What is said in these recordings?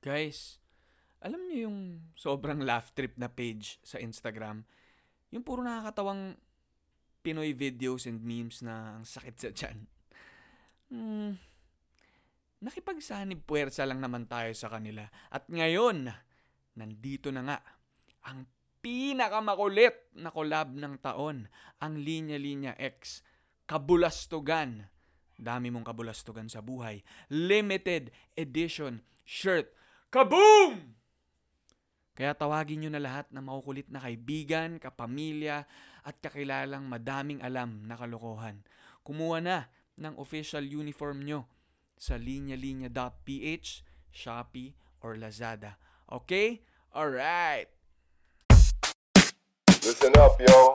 Guys, alam niyo yung sobrang laugh trip na page sa Instagram? Yung puro nakakatawang Pinoy videos and memes na ang sakit sa tiyan. Hmm, nakipagsanib puwersa lang naman tayo sa kanila. At ngayon, nandito na nga ang pinakamakulit na collab ng taon, ang Linya Linya X. Kabulastugan. Dami mong kabulastugan sa buhay. Limited edition shirt. Kaboom! Kaya tawagin nyo na lahat na makukulit na kaibigan, kapamilya, at kakilalang madaming alam na kalokohan. Kumuha na ng official uniform nyo sa linyalinya.ph, Shopee, or Lazada. Okay? Alright! Listen up, yo.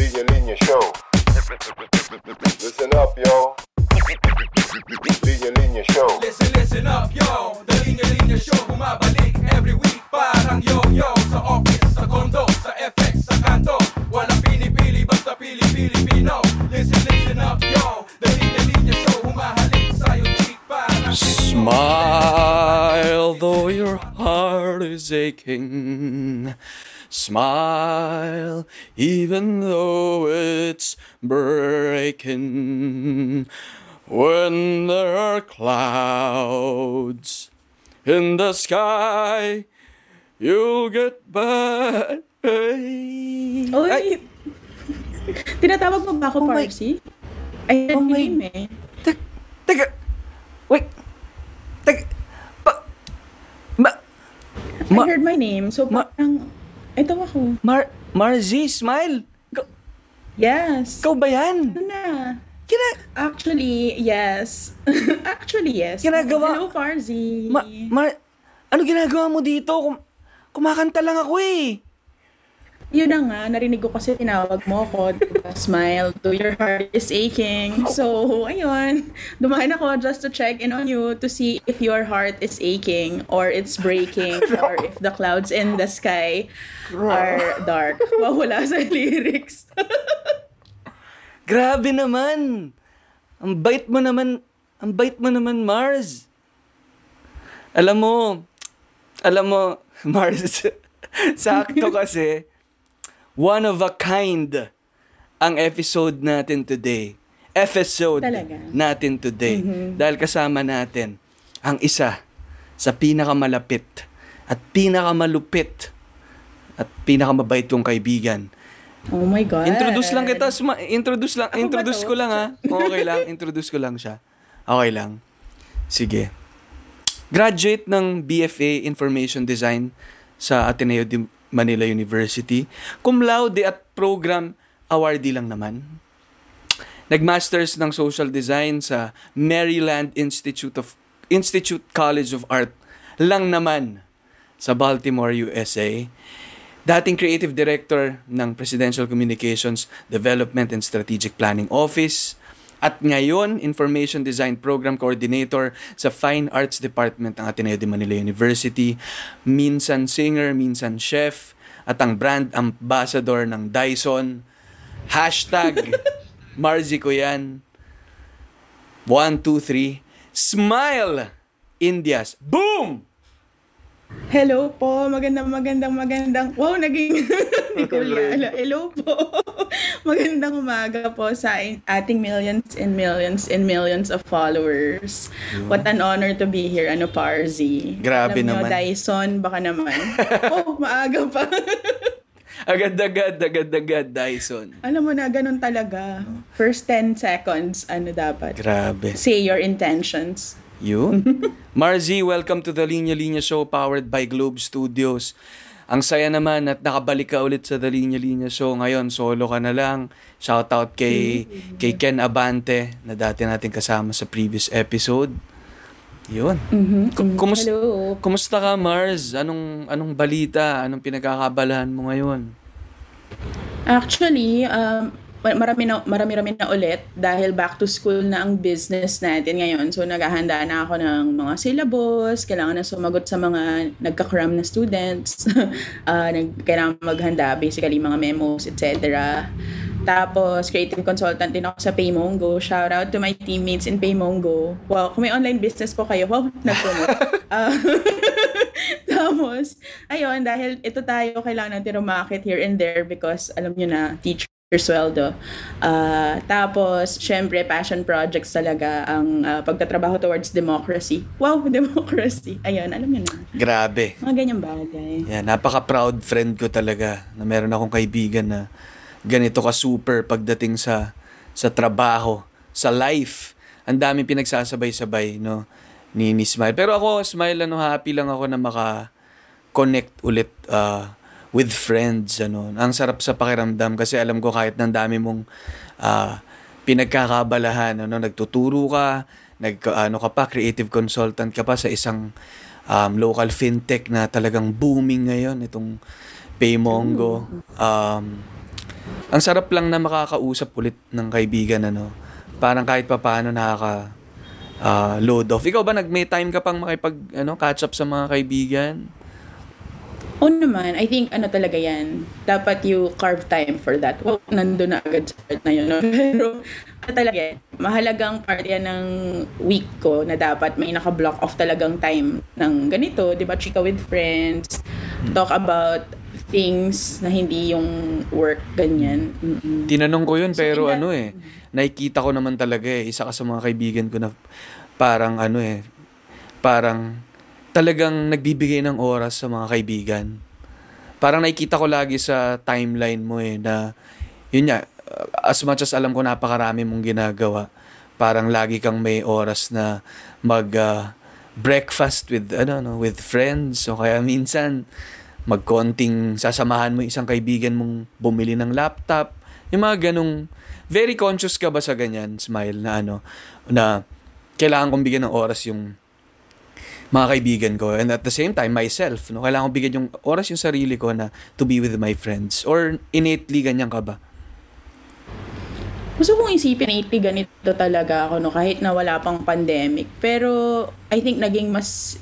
Linya Linya Show. Listen up, yo. Linya Linya Show. Listen, listen up, yo. The Linya Linya Show Bumabalik every week. Parang yo-yo Sa office, sa condo, sa FX, sa kanto Walang pinipili, basta pili-Pilipino Listen, listen up, yo. The Linya Linya Show Humahalik sa'yo, chick Parang Smile though your heart is aching. Smile even though it's breaking. When there are clouds in the sky, you'll get by. Oy! Tinatawag mo ba ako Oh my- Parsi? Ay, Oh oh my- name eh. Teka, teka, wait, teka, pa, ma, Ma- I heard my name. So Ma- parang, ito ako. Mar, Marzi, smile. Ikaw, Yes. ikaw ba yan? Ano na? Kina, Actually, yes. Actually, yes. Ginagawa- Hello, Parsi. ma, Mar, ano ginagawa mo dito? Kum, kumakanta lang ako eh. Yun na nga, narinig ko kasi tinawag mo ako. diba? Smile, though your heart is aching. So, ayun. Dumaan ako just to check in on you to see if your heart is aching or it's breaking or if the clouds in the sky are dark. Wawala sa lyrics. Grabe naman. Ang bait mo naman, ang bait mo naman, Mars. Alam mo, alam mo, Mars, sakto kasi, one of a kind ang episode natin today. Episode Talaga? natin today. Dahil kasama natin ang isa sa pinakamalapit at pinakamalupit at pinakamabait kong kaibigan Oh my God. Introduce lang kita. Suma- introduce lang. Ako introduce ko lang ha. Okay lang. Introduce ko lang siya. Okay lang. Sige. Graduate ng BFA Information Design sa Ateneo de Manila University. Cum laude at program awardee lang naman. Nagmasters ng Social Design sa Maryland Institute of Institute College of Art lang naman sa Baltimore, USA. Dating creative director ng Presidential Communications Development and Strategic Planning Office at ngayon Information Design Program Coordinator sa Fine Arts Department ng Ateneo de Manila University, minsan singer, minsan chef, at ang brand ambassador ng Dyson. Hashtag Marzi ko yan. 1, 2, 3. Smile! Indias. Boom! Hello po, magandang magandang magandang, wow, naging, hindi ko. Hello po, magandang umaga po sa in- ating millions and millions and millions of followers. What an honor to be here, ano Parzi. Grabe Alam nyo, naman. Dyson, baka naman. oh, maaga pa. Agad-agad, agad-agad, Dyson. Alam mo na, ganun talaga. First 10 seconds, ano dapat. Grabe. Say your intentions. You? Marzi, welcome to the Linya Linya Show powered by Globe Studios. Ang saya naman at nakabalik ka ulit sa The Linya Linya Show. Ngayon, solo ka na lang. Shoutout kay, kay Ken Abante na dati natin kasama sa previous episode. Yun. Ku- kumus- Hello. Kumusta ka, Mars? Anong, anong balita? Anong pinagkakabalahan mo ngayon? Actually, um, marami na, marami-rami na ulit dahil back to school na ang business natin ngayon. So, naghahanda na ako ng mga syllabus, kailangan na sumagot sa mga nagka-cram na students, uh, nag, kailangan maghanda basically mga memos, etc. Tapos, creative consultant din ako sa Paymongo. Shout out to my teammates in Paymongo. Wow, kung may online business po kayo, wow, nag-promote. Ah, tapos, ayun, dahil ito tayo, kailangan natin rumakit here and there because alam nyo na, teacher sweldo. Ah, tapos, syempre, passion projects talaga ang ah, pagtatrabaho towards democracy. Wow, democracy. Ayun, alam nyo na. Grabe. Mga ganyang bagay. Yan, napaka-proud friend ko talaga na meron akong kaibigan na ganito ka super pagdating sa sa trabaho, sa life. Ang dami pinagsasabay-sabay, no, ni, ni Smile. Pero ako, Smile, ano, happy lang ako na maka-connect ulit ah, with friends, ano. Ang sarap sa pakiramdam kasi alam ko kahit ng dami mong ah, pinagkakabalahan, ano, nagtuturo ka, nag, ano ka pa, creative consultant ka pa sa isang um, local fintech na talagang booming ngayon, itong Paymongo. Um, ang sarap lang na makakausap ulit ng kaibigan, ano. Parang kahit pa paano nakaka ah, load off. Ikaw ba nag may time ka pang makipag ano catch up sa mga kaibigan? Oo naman, I think ano talaga yan, dapat you carve time for that. Well, nandun na agad sa part na yun. No? Pero ano talaga, yan, mahalagang part yan ng week ko na dapat may naka-block off talagang time ng ganito, di ba, chika with friends, talk about things na hindi yung work, ganyan. Mm-mm. Tinanong ko yun So, pero that- ano eh, nakikita ko naman talaga eh, isa ka sa mga kaibigan ko na parang ano eh, parang talagang nagbibigay ng oras sa mga kaibigan. Parang nakikita ko lagi sa timeline mo eh na yun nga, as much as alam ko napakarami mong ginagawa, parang lagi kang may oras na mag uh, breakfast with ano no, with friends o kaya minsan magkonting sasamahan mo isang kaibigan mong bumili ng laptop. Yung mga ganong very conscious ka ba sa ganyan, smile na ano na kailangan kong bigyan ng oras yung mga kaibigan ko. And at the same time myself no? Kailangan kong bigyan yung oras yung sarili ko na to be with my friends. Or innately ganyan ka ba? Gusto kong isipin 80 ganito talaga ako no? Kahit na wala pang pandemic. Pero I think naging mas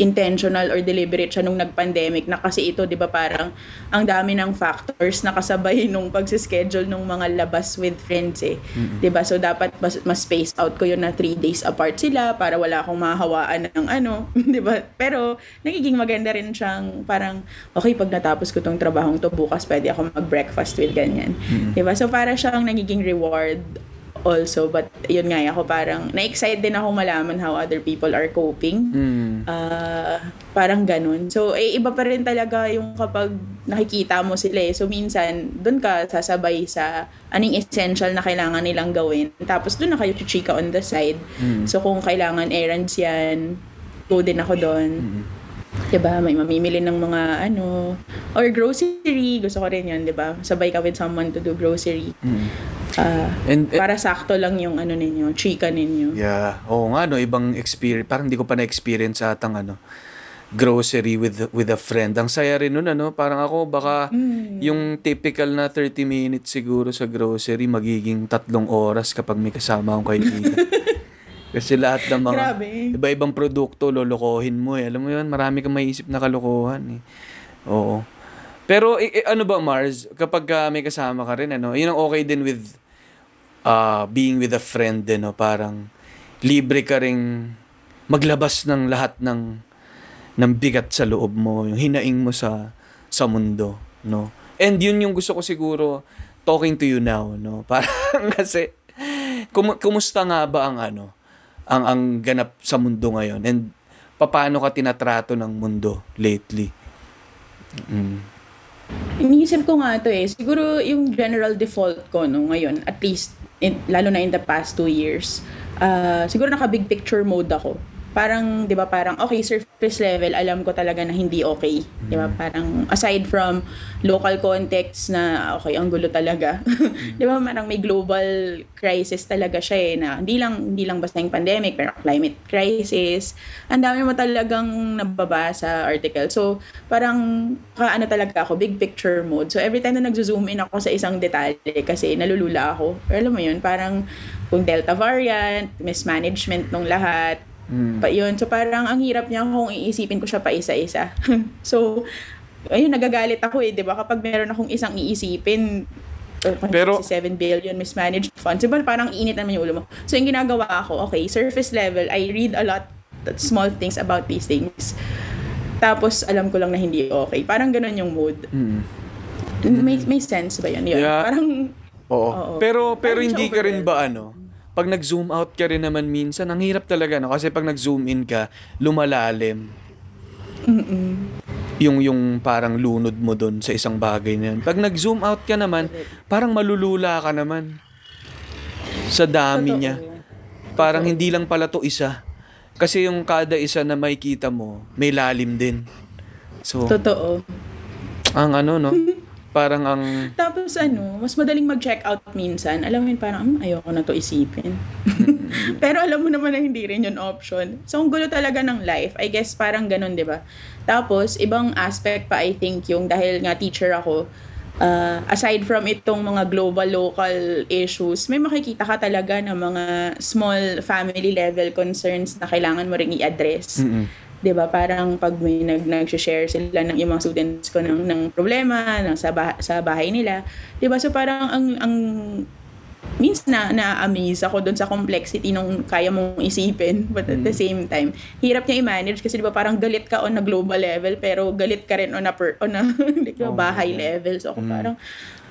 intentional or deliberate siya nung nag-pandemic na kasi ito 'di ba parang ang dami ng factors na kasabay nung pagse-schedule nung mga labas with friends eh. 'Di ba? So dapat mas, mas space out ko yun na 3 days apart sila para wala akong mahawaan ng ano, 'di ba? Pero nagiging maganda rin siyang parang okay pag natapos ko tong trabahong to bukas pwede ako mag-breakfast with ganyan. 'Di ba? So para siyang nagiging reward also but yun nga ako parang na-excite din ako malaman how other people are coping. mm. Ah, parang ganun. So, eh, iba pa rin talaga yung kapag nakikita mo sila eh. So, minsan, doon ka sasabay sa anong essential na kailangan nilang gawin. Tapos, doon na kayo chichika on the side. Mm. So, kung kailangan errands yan, go din ako doon. Mm. Diba? May mamimili ng mga ano, or grocery. Gusto ko rin yun, diba? Sabay ka with someone to do grocery. Mm. Ah, and eh, para sakto lang yung ano ninyo, chika ninyo. Yeah. Oo nga, no. Ibang experience. Parang hindi ko pa na-experience atang ano, grocery with with a friend. Ang saya rin nun, ano. Parang ako, baka Mm. yung typical na 30 minutes siguro sa grocery, magiging tatlong oras kapag may kasama akong kaibigan. Kasi lahat ng mga Grabe. iba-ibang produkto, lolokohin mo eh. Alam mo yun, marami kang maiisip na kalokohan eh. Oo. Pero i- ano ba Mars, kapag ah, may kasama ka rin, ano, yun ang okay din with uh, being with a friend din, no? parang libre ka ring maglabas ng lahat ng ng bigat sa loob mo, yung hinaing mo sa sa mundo, no? And yun yung gusto ko siguro talking to you now, no? Parang kasi kum- kumusta nga ba ang ano, ang ang ganap sa mundo ngayon and paano ka tinatrato ng mundo lately? Mm. Iniisip ko nga to eh. Siguro yung general default ko no, ngayon, at least, in, lalo na in the past two years, ah, siguro naka big picture mode ako. Parang, di ba, parang, okay, surface level, alam ko talaga na hindi okay. Di ba, parang, aside from local context na, okay, ang gulo talaga. di ba, parang may global crisis talaga siya eh, na hindi lang, hindi lang basta yung pandemic, pero climate crisis. Ang dami mo talagang nababasa article. So, parang, ka, ano talaga ako, big picture mode. So, every time na nagzo-zoom in ako sa isang detalye, kasi nalulula ako. Pero alam mo yun, parang, kung Delta variant, mismanagement nung lahat, Mm. pa yun. So parang ang hirap niya kung iisipin ko siya pa isa-isa. so, ayun, nagagalit ako eh, di ba? Kapag meron akong isang iisipin, Pero- Pero, 7 billion mismanaged funds. Diba parang init naman yung ulo mo. So, yung ginagawa ko, okay, surface level, I read a lot small things about these things. Tapos, alam ko lang na hindi okay. Parang ganun yung mood. May, may sense ba yun? Yun. Yeah. Parang, Oo. Oo. Pero pero Parang hindi ka rin ba ano? Pag nag-zoom out ka rin naman minsan, ang hirap talaga no kasi pag nag-zoom in ka, lumalalim. Yung yung parang lunod mo doon sa isang bagay na yun. Pag nag-zoom out ka naman, parang malulula ka naman sa dami Totoo. niya. Parang hindi lang pala to isa. Kasi yung kada isa na makikita mo, may lalim din. So, totoo. ang ano no, parang ang Tapos ano, mas madaling mag-check out minsan. Alam mo yun, parang, hmm, ayoko na to isipin. Pero alam mo naman na hindi rin yun option. So, ang gulo talaga ng life. I guess parang ganun, di ba? Tapos, ibang aspect pa, I think, yung dahil nga teacher ako, uh, aside from itong mga global, local issues, may makikita ka talaga ng mga small family level concerns na kailangan mo ring i-address. Mm-mm. 'Di ba? Parang pag may nag nag-share sila ng yung mga students ko ng ng problema ng sa bah- sa bahay nila 'di ba? So parang ang ang minsan na na-amaze ako doon sa complexity nung kaya mong isipin but at the same time hirap niya i-manage kasi 'di ba parang galit ka on a global level pero galit ka rin on a per, on a ba, Oh, bahay yeah. level. So ako parang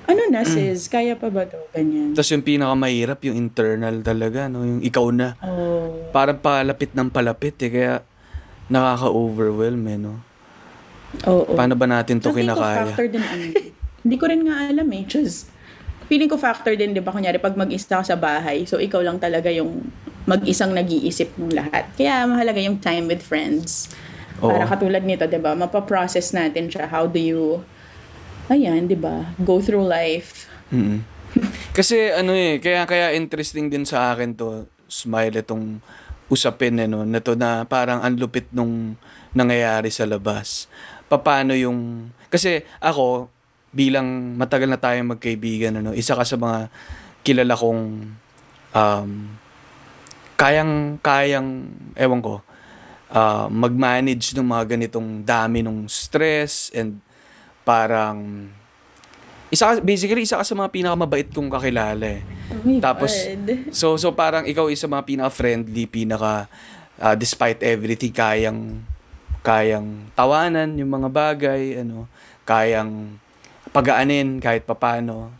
ano na sis? Kaya pa ba to? Ganyan. Tapos yung pinakamahirap, yung internal talaga, no? Yung ikaw na. oh Parang palapit ng palapit eh, kaya nakaka-overwhelm eh, no? oo Paano ba natin to So, feeling ko kinakaya? factor din ano. Hindi ko rin nga alam eh. Just, feeling ko factor din, di ba, kunyari, pag mag-isa ka sa bahay, so ikaw lang talaga yung mag-isang nag-iisip ng lahat. Kaya mahalaga yung time with friends. Para Oo. katulad nito, di ba, mapaprocess natin siya. How do you, ayan, di ba, go through life. Mm. Kasi ano eh, kaya kaya interesting din sa akin to, smile itong usapin eh, no, na to na parang ang lupit nung nangyayari sa labas. Paano yung kasi ako bilang matagal na tayong magkaibigan ano, isa ka sa mga kilala kong um, kayang kayang ewan ko ah, mag-manage ng mga ganitong dami ng stress and parang isa basically isa ka sa mga pinakamabait kong kakilala eh. Oh Tapos God. so so parang ikaw isa mga pinaka-friendly, pinaka ah, despite everything kayang kayang tawanan yung mga bagay, ano, kayang pagaanin kahit papano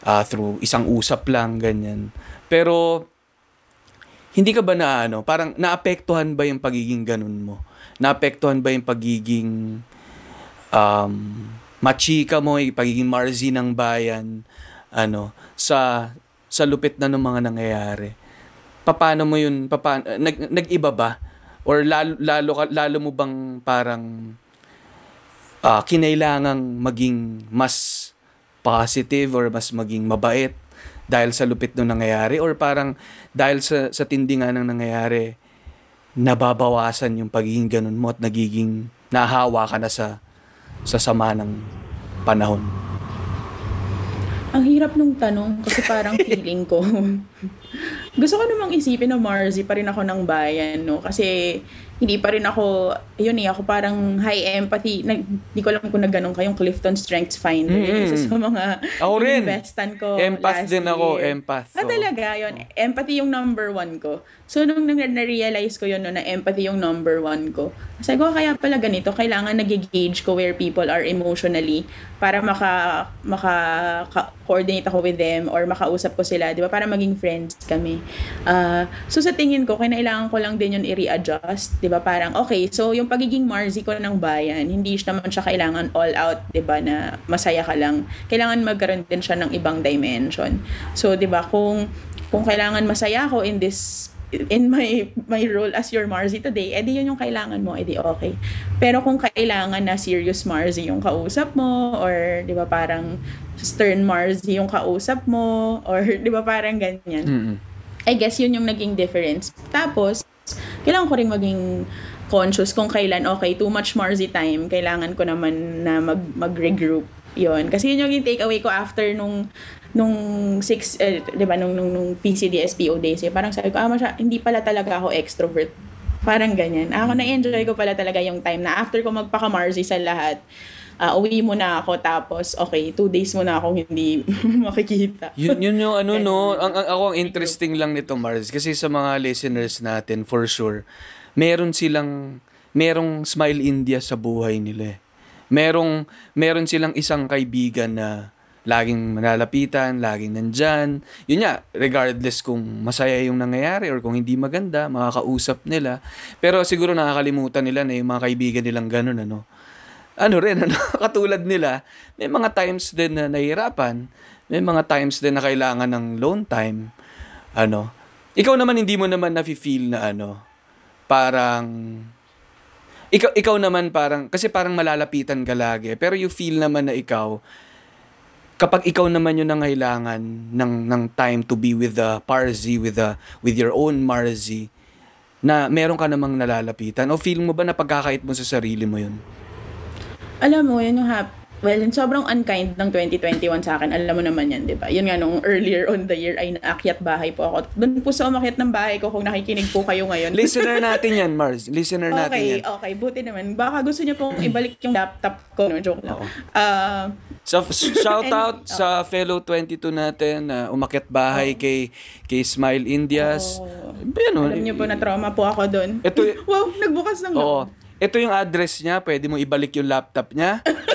ah, through isang usap lang ganyan. Pero hindi ka ba na ano, parang naapektuhan ba yung pagiging ganun mo? Naapektuhan ba yung pagiging um, machika mo, yung pagiging marzi ng bayan, ano, sa sa lupit na ng mga nangyayari. Paano mo yun, paano, nag, nag-iba ba? Or lalo, lalo, lalo mo bang parang ah kinailangang maging mas positive or mas maging mabait dahil sa lupit ng nangyayari or parang dahil sa sa tindi nga ng nangyayari nababawasan yung pagiging ganun mo at nagiging nahawa ka na sa sa sama ng panahon. Ang hirap nung tanong kasi parang feeling ko. Gusto ko namang isipin na Marzi pa rin ako ng bayan, no? Kasi hindi pa rin ako, yun eh, ako parang high empathy. Nag, di ko alam kung nagganong kayong Clifton Strengths Finder. Mm-mm. Isa sa mga Ako rin. investan ko Empath din ako, year. empath. Ah, Oo. talaga? Yun. Empathy yung number one ko. So, nung nang na-realize ko yun, no, na empathy yung number one ko, sabi ko, kaya pala ganito, kailangan nag-gauge ko where people are emotionally para maka, maka ka- coordinate ako with them or makausap ko sila, di ba? Para maging friends kami. Ah, so, sa tingin ko, kailangan ko lang din yun i-readjust, di ba? Parang, okay, so yung pagiging Marzi ko ng bayan, hindi naman siya kailangan all out, di ba, na masaya ka lang. Kailangan magkaroon din siya ng ibang dimension. So, di ba, kung kung kailangan masaya ako in this in my my role as your Marzi today, edi yun yung kailangan mo, edi okay. Pero kung kailangan na serious Marzi yung kausap mo or 'di ba parang stern Marzi yung kausap mo or 'di ba parang ganyan. Mm-mm. I guess yun yung naging difference. Tapos, kailangan ko rin maging conscious kung kailan, okay, too much Marzi time, kailangan ko naman na mag, mag-regroup yun. Kasi yun yung takeaway ko after nung nung six, eh, di ba, nung, nung, nung PCDSPO days, eh, parang sabi ko, ah, masya, hindi pala talaga ako extrovert. Parang ganyan. Ako na-enjoy ko pala talaga yung time na after ko magpaka-Marzi sa lahat, ah, uwi muna ako tapos okay, two days muna akong hindi makikita. Yun, yun yung ano no, ang, ang ako ang interesting lang nito Mars kasi sa mga listeners natin for sure, meron silang merong Smile India sa buhay nila. eh. Merong meron silang isang kaibigan na laging manalapitan, laging nandyan. Yun nga, regardless kung masaya yung nangyayari or kung hindi maganda, makakausap nila. Pero siguro nakakalimutan nila na yung mga kaibigan nilang ganun, ano. Ano rin, ano, katulad nila, may mga times din na nahihirapan, may mga times din na kailangan ng lone time. Ano, ikaw naman hindi mo naman nafe-feel na ano, parang ikaw ikaw naman parang kasi parang malalapitan ka lagi pero you feel naman na ikaw kapag ikaw naman yung nangailangan ng ng time to be with the Parzi with the with your own Marzi na meron ka namang nalalapitan? O feel mo ba na pagkakait mo sa sarili mo yun? Alam mo, yun yung hap Well, yung sobrang unkind ng 2021 sa akin. Alam mo naman yan, di ba? Yun nga, nung earlier on the year ay naakyat bahay po ako. Doon po sa umakyat ng bahay ko kung nakikinig po kayo ngayon. listener natin yan Mars listener natin Okay, yan okay. Buti naman. Baka gusto niyo pong ibalik yung laptop ko. No, joke lang. Oo. Ah, So, shout out And- sa fellow 22 natin na umakyat bahay kay kay Smile Indias. Oo. Ano, alam niyo po na trauma po ako doon. Ito wow, nagbukas ng Oo. Ito yung address niya, pwede mo ibalik yung laptop niya.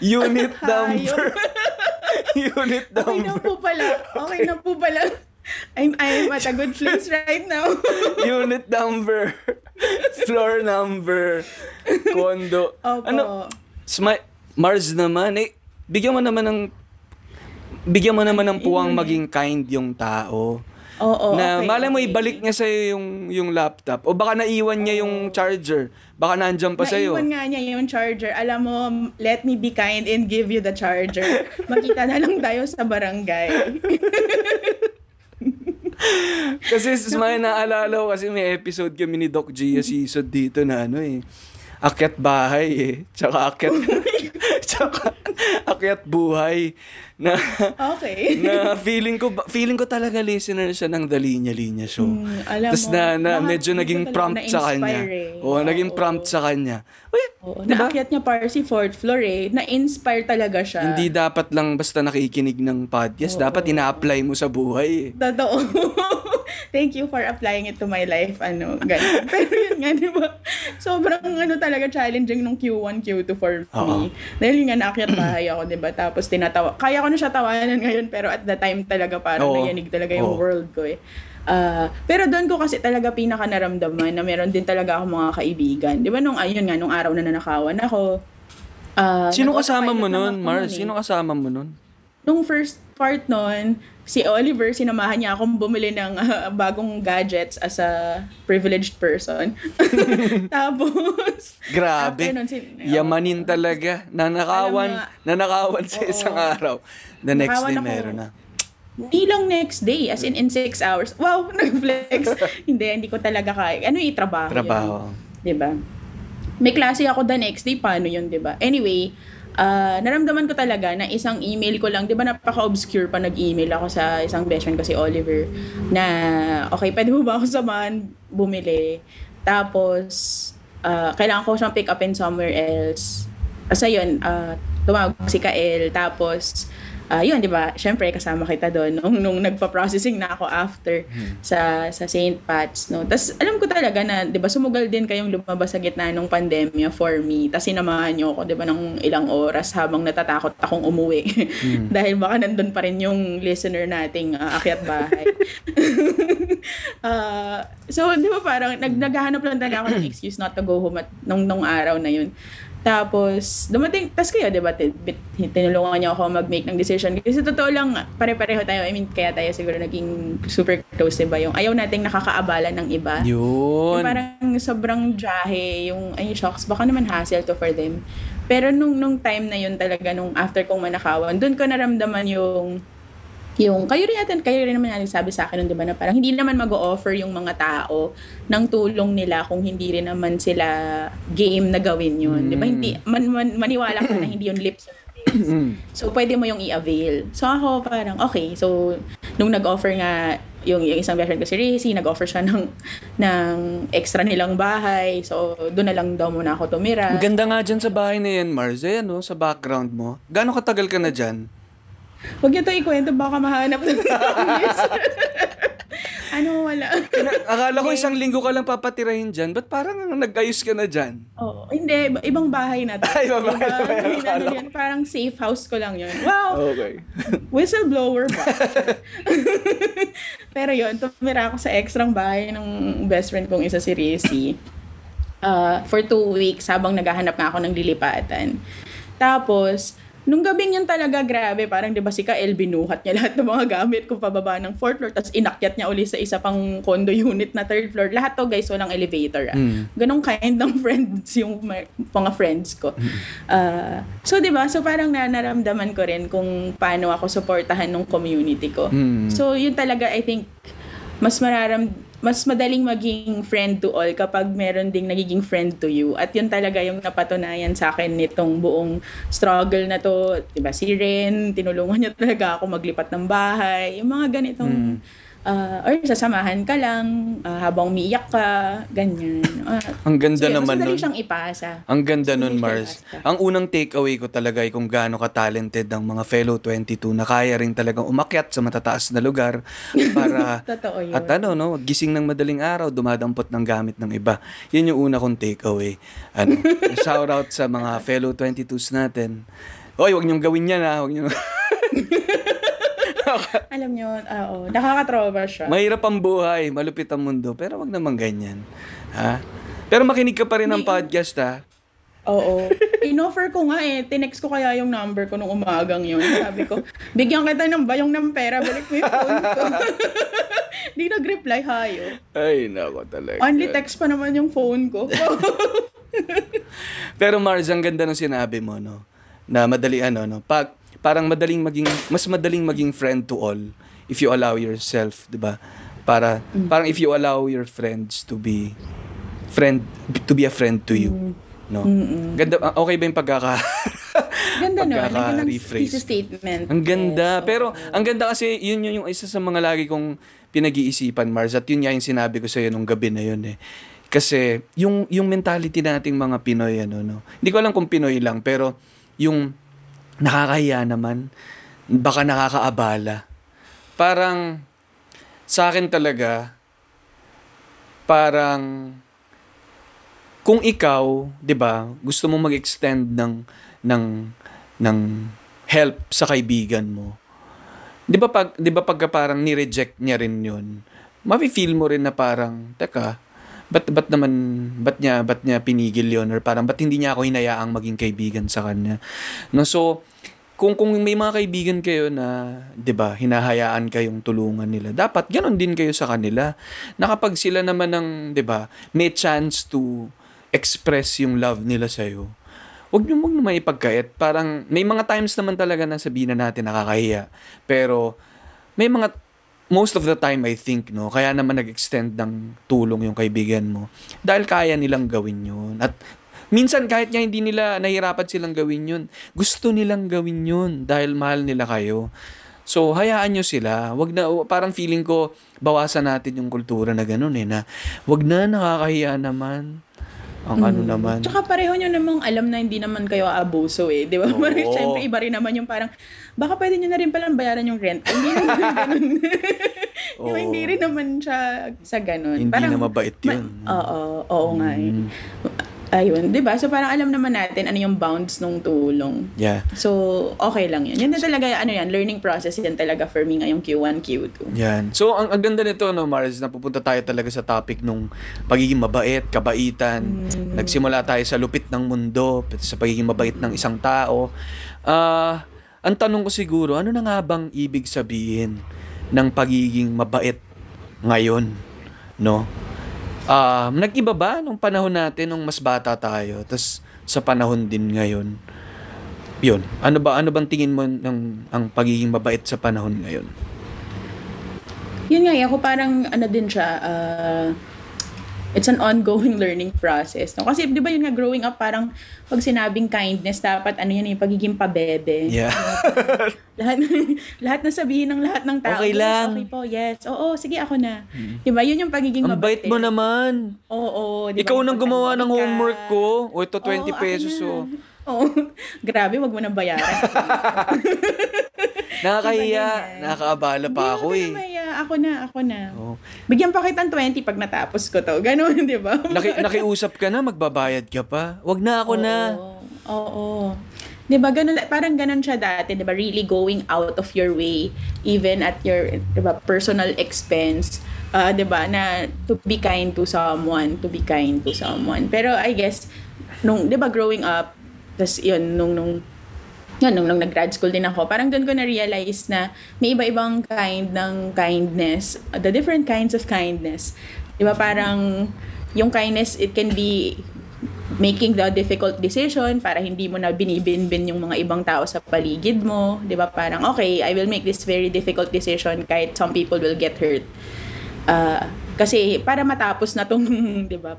Unit number. Unit Okay na number. po pala. Okay na po pala. I'm, I'm at a good place right now. Unit number. Floor number. Condo. Opo. Ano? Smi- Mars naman eh bigyan mo naman ng bigyan mo naman ng puwang maging kind yung tao. Oo, na okay, malay mo okay. ibalik niya sa yung yung laptop o baka naiwan niya yung charger. Baka nandiyan pa sa Naiwan nga niya yung charger. Alam mo, let me be kind and give you the charger. Makita na lang tayo sa barangay. Kasi may naalala ko kasi may episode kami ni Doc Gia season dito na ano eh. Akyat bahay eh. Tsaka akyat... tsaka akyat buhay. Na, Okay. na feeling ko feeling ko talaga listener siya ng The Linya Linya Show. Mm, alam Tapos mo, na, na medyo naging prompt sa kanya. eh. Oo, naging Oo. prompt sa kanya. Uy, Oo, diba? Naakyat niya para si fourth floor eh. Na-inspire talaga siya. Hindi dapat lang basta nakikinig ng podcast. Dapat ina-apply mo sa buhay eh. Totoo. Thank you for applying it to my life. Ano, ganun. Pero yun nga, di ba? Sobrang ano talaga challenging nung Q1, Q2 for Oo. me. Dahil yun nga, naakyat bahay ako, di ba? Tapos tinatawa. Kaya ko na siya tawanan ngayon, pero at the time talaga parang Oo. nayanig talaga yung Oo. world ko eh. Ah, pero doon ko kasi talaga pinaka naramdaman na meron din talaga ako mga kaibigan. Di ba nung ayun nga, nung araw na nanakawan ako, ah, Sino kasama mo ako Mars? eh Sino kasama mo nun? nung first part nun, si Oliver, sinamahan niya akong bumili ng ah, bagong gadgets as a privileged person. Tapos, Grabe. nun, sin- Yamanin talaga. Nanakawan, mo nanakawan sa Oo. isang araw. The next day ako. meron na. Hindi lang next day, as in in six hours. Wow, nag-flex. hindi, hindi ko talaga kaya. Ano yung trabaho? yun? Trabaho. 'di ba? May klase ako the next day, paano 'yun, 'di ba? Anyway, ah, naramdaman ko talaga na isang email ko lang, 'di ba napaka-obscure pa nag-email ako sa isang best friend ko si Oliver na okay, pwede mo ba ako samahan bumili? Tapos ah, kailangan ko siyang pick up in somewhere else. Asa yun, ah, tumawag si Kael, tapos ah yun, di ba? Siyempre, kasama kita doon nung, nung nagpa-processing na ako after sa sa St. Pat's, no? Tapos, alam ko talaga na, di ba, sumugal din kayong lumabas sa gitna ng pandemya for me. Tapos, sinamahan niyo ako, di ba, ng ilang oras habang natatakot akong umuwi. Dahil baka nandun pa rin yung listener nating ah, akyat bahay. Ah, so, di ba, parang nag naghahanap lang talaga ako ng excuse not to go home at nung, nung araw na yun. Tapos, dumating, tas kayo, di ba, tinulungan niyo ako mag-make ng decision. Kasi totoo lang, pare-pareho tayo. I mean, kaya tayo siguro naging super close, di ba? Yung ayaw nating nakakaabala ng iba. Yun. Yung parang sobrang jahe, yung, ay, shocks, baka naman hassle to for them. Pero nung, nung time na yun talaga, nung after kong manakawan, doon ko naramdaman yung, yung, kayo rin natin, kayo rin naman natin sabi sa akin di ba, na parang hindi naman mag-o-offer yung mga tao ng tulong nila kung hindi rin naman sila game na gawin yun. Di ba, hindi, man, man, maniwala ka na hindi yun lip service. So, pwede mo yung i-avail. So, ako parang, okay. So, nung nag-offer nga yung, yung isang friend ko si Rizzy, nag-offer siya ng, ng extra nilang bahay. So, doon na lang daw muna ako tumira. Ang ganda nga dyan sa bahay na yan, Mars. Ayan, no, sa background mo. Gano'ng katagal ka na dyan? Huwag niyo to ikwento, baka mahanap na ano, wala. Akala ko isang linggo ka lang papatirahin dyan. Ba't parang nag-ayos ka na dyan? Oo. Hindi, iba- ibang bahay na to. Ay, ibang bahay na ano yan, parang safe house ko lang yun. Wow! Okay. Whistleblower ba? Pero yun, tumira ako sa extrang bahay ng best friend kong isa si Rizzy. Uh, for two weeks habang naghahanap nga ako ng lilipatan. Tapos, nung gabing yun talaga, grabe, parang di ba si Kael, binuhat niya lahat ng mga gamit ko pababa ng fourth floor, tapos inakyat niya uli sa isa pang condo unit na third floor. Lahat to guys, walang elevator. Ah. Mm. Ganong kind ng friends yung mga friends ko. Ah, so, di ba? So, parang na naramdaman ko rin kung paano ako suportahan ng community ko. Mm. So, yun talaga, I think, mas mararam mas madaling maging friend to all kapag meron ding nagiging friend to you. At yun talaga yung napatunayan sa akin nitong buong struggle na to. Diba, si Ren, tinulungan niya talaga ako maglipat ng bahay. Yung mga ganitong, ah, or sasamahan ka lang ah, habang umiiyak ka, ganyan. Ah, Ang ganda so yun, naman nun. siyang ipasa. Ang ganda Mas nun, Mars. ipasa. Ang unang takeaway ko talaga ay kung gaano ka-talented ang mga fellow 22 na kaya rin talagang umakyat sa matataas na lugar para Totoo yun. at ano, no, gising ng madaling araw, dumadampot ng gamit ng iba. Yun yung una kong takeaway. Ano, shout out sa mga fellow 22s natin. Hoy, wag niyong gawin yan ha. Wag niyo. Alam niyo, ah, oo, nakakatrova siya. Mahirap ang buhay, malupit ang mundo, pero wag naman ganyan. Ha? Pero makinig ka pa rin ng podcast ha. Oo. In-offer ko nga eh. Tinext ko kaya yung number ko nung umagang yun. Sabi ko, bigyan kita ng bayong ng pera. Balik mo yung phone ko. Di nag-reply, hayo. Ay, nako talaga. Only text pa naman yung phone ko. Pero Mars, ang ganda ng sinabi mo, no? Na madali ano, no? Pag, parang madaling maging, mas madaling maging friend to all if you allow yourself, di ba? Para, parang if you allow your friends to be, friend, to be a friend to you. No? Ganda, ah, okay ba yung pagkaka... Ganda no. Ng Pagkaka-rephrase. thesis statement. Ang ganda. Yes, Pero oo. ang ganda kasi yun yun yung isa sa mga lagi kong pinag-iisipan, Mars. At yun nga yung sinabi ko sa'yo nung gabi na yun eh. Kasi yung yung mentality nating mga Pinoy ano no. Hindi ko alam kung Pinoy lang pero yung nakakahiya naman, baka nakakaabala. Parang sa akin talaga parang kung ikaw, 'di ba, gusto mong mag-extend ng ng ng help sa kaibigan mo. 'Di ba pag 'di ba pagka parang ni-reject niya rin 'yun, mafi-feel mo rin na parang teka, ba't ba't naman ba't niya ba't niya pinigil 'yon or parang ba't hindi niya ako hinayaang maging kaibigan sa kanya. No, so kung kung may mga kaibigan kayo na 'di ba hinahayaan kayong tulungan nila dapat ganon din kayo sa kanila. Na kapag sila naman ng 'di ba may chance to express yung love nila sa iyo wag niyo wag naman ipagkait parang may mga times naman talaga na sabihin na natin nakakahiya. Pero may mga most of the time I think no kaya naman nag-extend ng tulong yung kaibigan mo dahil kaya nilang gawin yun at minsan kahit nga hindi nila nahirapan silang gawin yun gusto nilang gawin yun dahil mahal nila kayo So, hayaan nyo sila. Wag na, parang feeling ko, bawasan natin yung kultura na ganun eh, na wag na, nakakahiya naman. Ang ano naman. Tsaka pareho nyo namang alam na hindi naman kayo abuso eh. Di ba? Oo. Parang syempre iba rin naman yung parang, baka pwede nyo na rin palang bayaran yung rent. Hindi naman ganun. Di ba? Oo. Hindi rin naman siya sa ganun. Hindi na mabait yun. Mm. Ma- oo, oo nga eh. Ayun, di ba? So parang alam naman natin ano yung bounds nung tulong. Yeah. So, okay lang yun. Yun na talaga, ano yan, learning process yan talaga for me ngayong Q1, Q2. Yan. So, ang, ang ganda nito, no, Mars, napupunta tayo talaga sa topic nung pagiging mabait, kabaitan. Nagsimula tayo sa lupit ng mundo, sa pagiging mabait ng isang tao. Ah, ang tanong ko siguro, ano na nga bang ibig sabihin ng pagiging mabait ngayon? No? Ah, nag-iba ba nung panahon natin nung mas bata tayo, tas sa panahon din ngayon? Yun. Ano ba ano bang tingin mo ng ang pagiging mabait sa panahon ngayon? Yun nga, eh, ako parang ano din siya, uh, it's an ongoing learning process. No? Kasi di ba yun nga, growing up, parang pag sinabing kindness, dapat ano yun yung pagiging pabebe. Yeah. Lahat, lahat na sabihin ng lahat ng tao. Okay "Yes, lang." Okay po, yes. Oo, sige ako na. Diba? Yun yung pagiging Ang bait mabait. mo naman. Oo, diba? Ikaw nang gumawa ng homework ko. O ito 20 Oo, pesos na. oh. Oo. Grabe, wag mo nang bayaran. Nakakahiya. Nakakaabala pa ako eh. maya. Ako na, ako na. Oh. Bigyan pa kitang 20 pag natapos ko to. Ganon, di ba? Naki, nakiusap ka na, magbabayad ka pa. Wag na ako na. Oo. Oo. 'Di ba ganun parang ganun siya dati, 'di ba? Really going out of your way even at your 'di ba personal expense. Uh, 'di ba na to be kind to someone, to be kind to someone. Pero I guess nung 'di ba growing up, tas yun nung nung yun, nung, nung nag-grad school din ako, parang doon ko na-realize na may iba-ibang kind ng kindness, the different kinds of kindness. Di ba parang yung kindness, it can be making the difficult decision para hindi mo na binibinbin yung mga ibang tao sa paligid mo. Di ba parang, okay, I will make this very difficult decision kahit some people will get hurt. Ah, kasi para matapos na tong, di ba,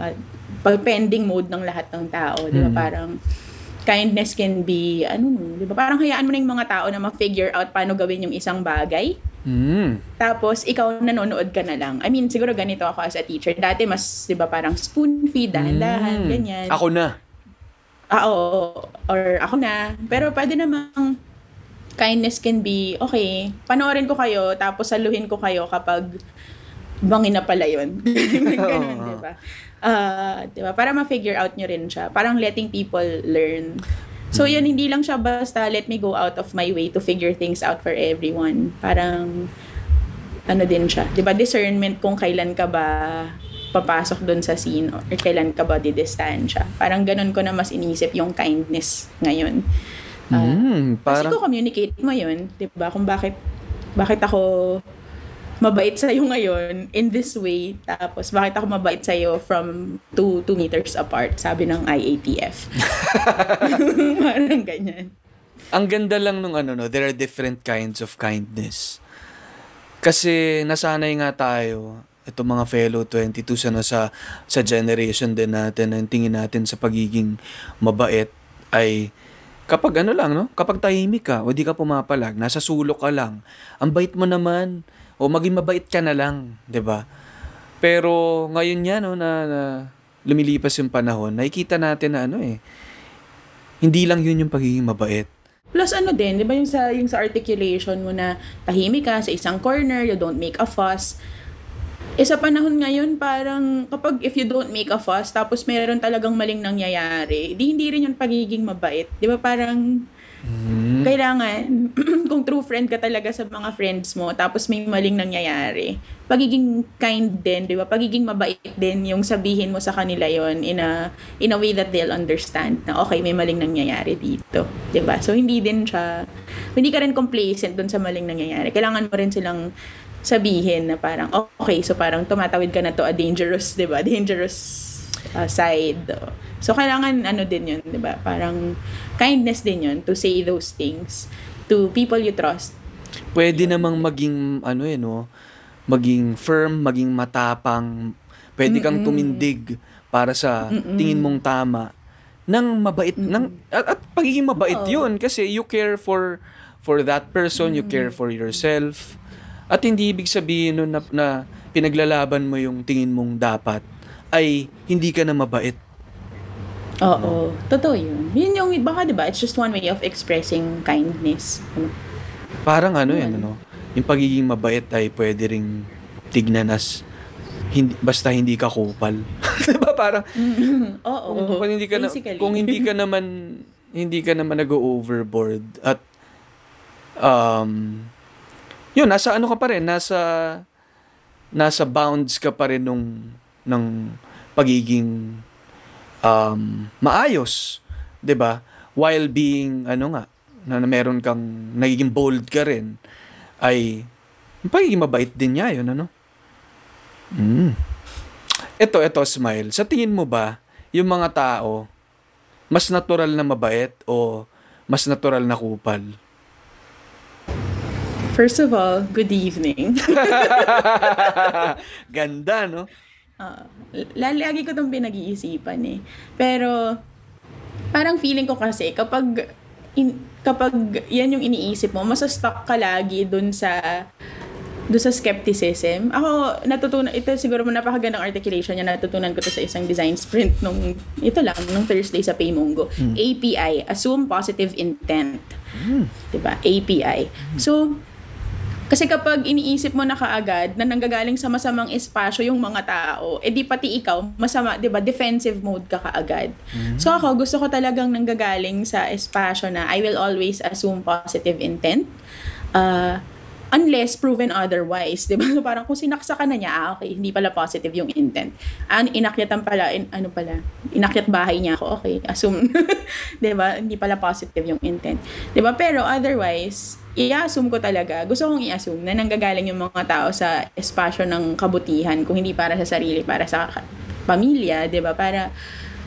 uh, pending mode ng lahat ng tao. Di ba Mm. parang, kindness can be, ano, di ba? Parang hayaan mo na yung mga tao na ma-figure out paano gawin yung isang bagay. Mm. Tapos, ikaw nanonood ka na lang. I mean, siguro ganito ako as a teacher. Dati mas, di ba, parang spoon feed, dahan-dahan, Mm. ganyan. Ako na. Ah, oo. Or ako na. Pero pwede namang kindness can be, okay, panoorin ko kayo, tapos saluhin ko kayo kapag bangin na pala yun. Ganun, Oo. di ba? Ah, di ba? Para ma-figure out nyo rin siya. Parang letting people learn. So, Mm. yun, hindi lang siya basta let me go out of my way to figure things out for everyone. Parang, ano din siya. Di ba? Discernment kung kailan ka ba papasok doon sa scene or kailan ka ba didistansya. Parang ganun ko na mas inisip yung kindness ngayon. Ah, Mm, Kasi parang, ko communicate mo yun, 'di ba? Kung bakit bakit ako mabait sa iyo ngayon in this way tapos bakit ako mabait sa iyo from 2 2 meters apart sabi ng IATF. Parang ganyan. ang ganda lang nung ano no, there are different kinds of kindness. Kasi nasanay nga tayo, ito mga fellow 22 sa sa sa generation din natin, ang tingin natin sa pagiging mabait ay kapag ano lang no, kapag tahimik ka o di ka pumapalag, nasa sulok ka lang, ang bait mo naman o maging mabait ka na lang, 'di ba? Pero ngayon yan no, na, na lumilipas yung panahon, nakikita natin na ano eh, hindi lang yun yung pagiging mabait. Plus ano din, 'di ba yung sa yung sa articulation mo na tahimik ka sa isang corner, you don't make a fuss. Eh sa panahon ngayon, parang kapag if you don't make a fuss, tapos meron talagang maling nangyayari, di hindi rin yung pagiging mabait. Di ba parang Hmm. kailangan, kung true friend ka talaga sa mga friends mo, tapos may maling nangyayari, pagiging kind din, di ba? Pagiging mabait din yung sabihin mo sa kanila yon in a, in a way that they'll understand na okay, may maling nangyayari dito. Di ba? So, hindi din siya, hindi ka rin complacent dun sa maling nangyayari. Kailangan mo rin silang sabihin na parang, okay, so parang tumatawid ka na to a dangerous, di ba? Dangerous uh, side. So, kailangan ano din yun, di ba? Parang kindness din yun to say those things to people you trust. Pwede namang maging ano eh no, maging firm, maging matapang. Pwede kang tumindig para sa tingin mong tama nang mabait nang at, at pagiging mabait Oo. 'yun kasi you care for for that person, you care for yourself. At hindi ibig sabihin nun na, na pinaglalaban mo yung tingin mong dapat ay hindi ka na mabait. Oo. Totoo yun. Yun yung, baka diba, it's just one way of expressing kindness. Ano? Parang ano yan, Yun. ano, yung pagiging mabait ay pwede ring tignan as hindi, basta hindi ka kupal. 'Di ba parang Oo. kung, kung hindi ka na, Basically. kung hindi ka naman hindi ka naman nag-overboard at um yun nasa ano ka pa rin nasa nasa bounds ka pa rin nung ng pagiging um maayos 'di ba while being ano nga na, na meron kang nagiging bold ka rin ay pagiging mabait din niya yun ano mm. Ito, ito, Smile. Sa tingin mo ba, yung mga tao, mas natural na mabait o mas natural na kupal? First of all, good evening. Ganda, no? Uh, lagi ko itong pinag-iisipan eh. Pero, parang feeling ko kasi, kapag in, kapag yan yung iniisip mo, masa-stuck ka lagi dun sa dun sa skepticism. Ako, natutunan, ito siguro mo napakagandang articulation niya, natutunan ko to sa isang design sprint nung, ito lang, nung Thursday sa Paymongo. API, Assume Positive Intent. Diba? API. So, kasi kapag iniisip mo na kaagad na nanggagaling sa masamang espasyo yung mga tao, edi pati ikaw, masama, 'di ba, defensive mode ka kaagad. So ako, gusto ko talagang nanggagaling sa espasyo na I will always assume positive intent. Uh, unless proven otherwise, 'di ba? So parang kung sinaksa ka na niya, ah, okay, hindi pala positive yung intent. An inakyatan pala, in, ano pala, inakyat bahay niya ako, okay, assume, 'di ba? Hindi pala positive yung intent. 'Di ba? Pero otherwise, i-assume ko talaga, gusto kong i-assume na nanggagaling yung mga tao sa espasyo ng kabutihan, kung hindi para sa sarili, para sa pamilya, ba? Para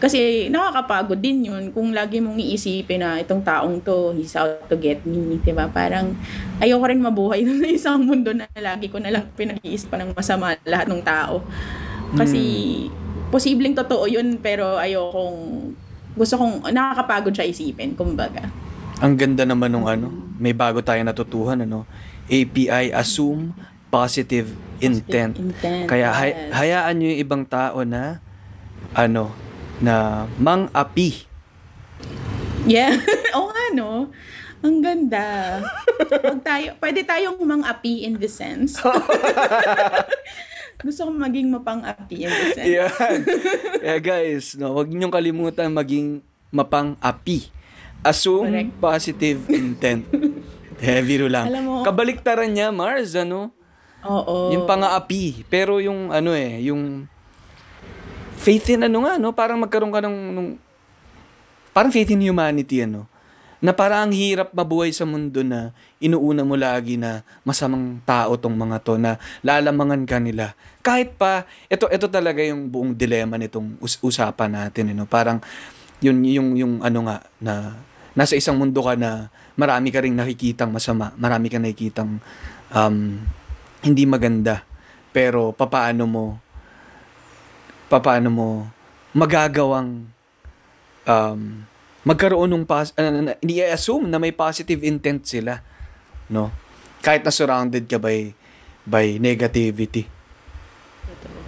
kasi nakakapagod din yun kung lagi mong iisipin na itong taong to, he's out to get me, ba? Parang ayoko rin mabuhay sa isang mundo na lagi ko na lang pinag-iisipan ng masama lahat ng tao. Kasi posibleng totoo yun pero ayokong gusto kong nakakapagod siya isipin, kumbaga. Ang ganda naman nung ano, may bago tayo natutuhan ano. API assume positive intent. intent, Kaya hay- hayaan niyo yung ibang tao na ano na mang-api. Yeah. Oo nga, no? Ang ganda. Wag tayo, pwede tayong mang-api in the sense. Gusto kong maging mapang-api in the sense. Yan. Kaya guys, no, wag niyo kalimutan maging mapang-api. Assume Correct. positive intent. Heavy lang. Alam mo- Kabaliktaran niya, Mars, ano? Oo. Yung pang-aapi. Pero yung ano eh, yung faith in ano nga, no? Parang magkaroon ka ng, nung, parang faith in humanity, ano? Na parang ang hirap mabuhay sa mundo na inuuna mo lagi na masamang tao tong mga to na lalamangan ka nila. Kahit pa, ito, ito talaga yung buong dilema nitong us- usapan natin, ano? Parang, yun, yung, yung ano nga, na nasa isang mundo ka na marami ka ring nakikitang masama, marami ka nakikitang um, hindi maganda. Pero papaano mo papaano mo magagawang um, magkaroon ng pas- uh, i-assume na may positive intent sila no kahit na surrounded ka by by negativity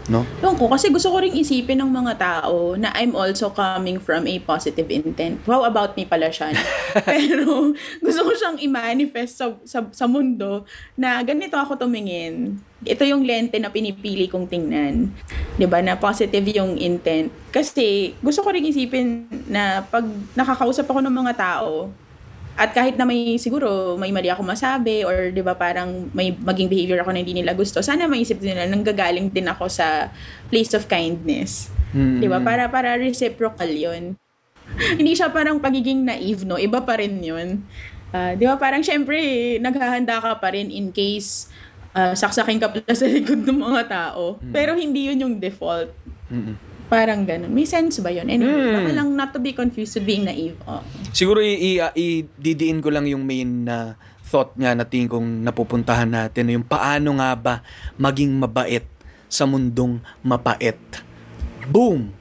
no Ewan ko, kasi gusto ko ring isipin ng mga tao na I'm also coming from a positive intent. Wow, about me pala siya. Pero gusto ko siyang i-manifest sa, sa, sa mundo na ganito ako tumingin. Ito yung lente na pinipili kong tingnan. 'Di ba Na positive yung intent. Kasi gusto ko ring isipin na pag nakakausap ako ng mga tao, at kahit na may siguro may mali ako masabi or 'di ba parang may maging behavior ako na hindi nila gusto, sana maisip nila nanggagaling din ako sa place of kindness. Mm. 'Di ba? Para para reciprocal 'yon. hindi siya parang pagiging naive, no? Iba pa rin 'yon. Ah, 'di ba? Parang syempre naghahanda ka pa rin in case ah, saksakin ka pala sa likod ng mga tao. Pero hindi 'yun yung default. Mm-mm. Parang ganun. May sense ba 'yun? Anyway, Mm. baka lang not to be confused with being naive. Oh. siguro i- i- i-didiin ko lang yung main na thought nga na tingin kong napupuntahan natin yung paano nga ba maging mabait sa mundong mapait boom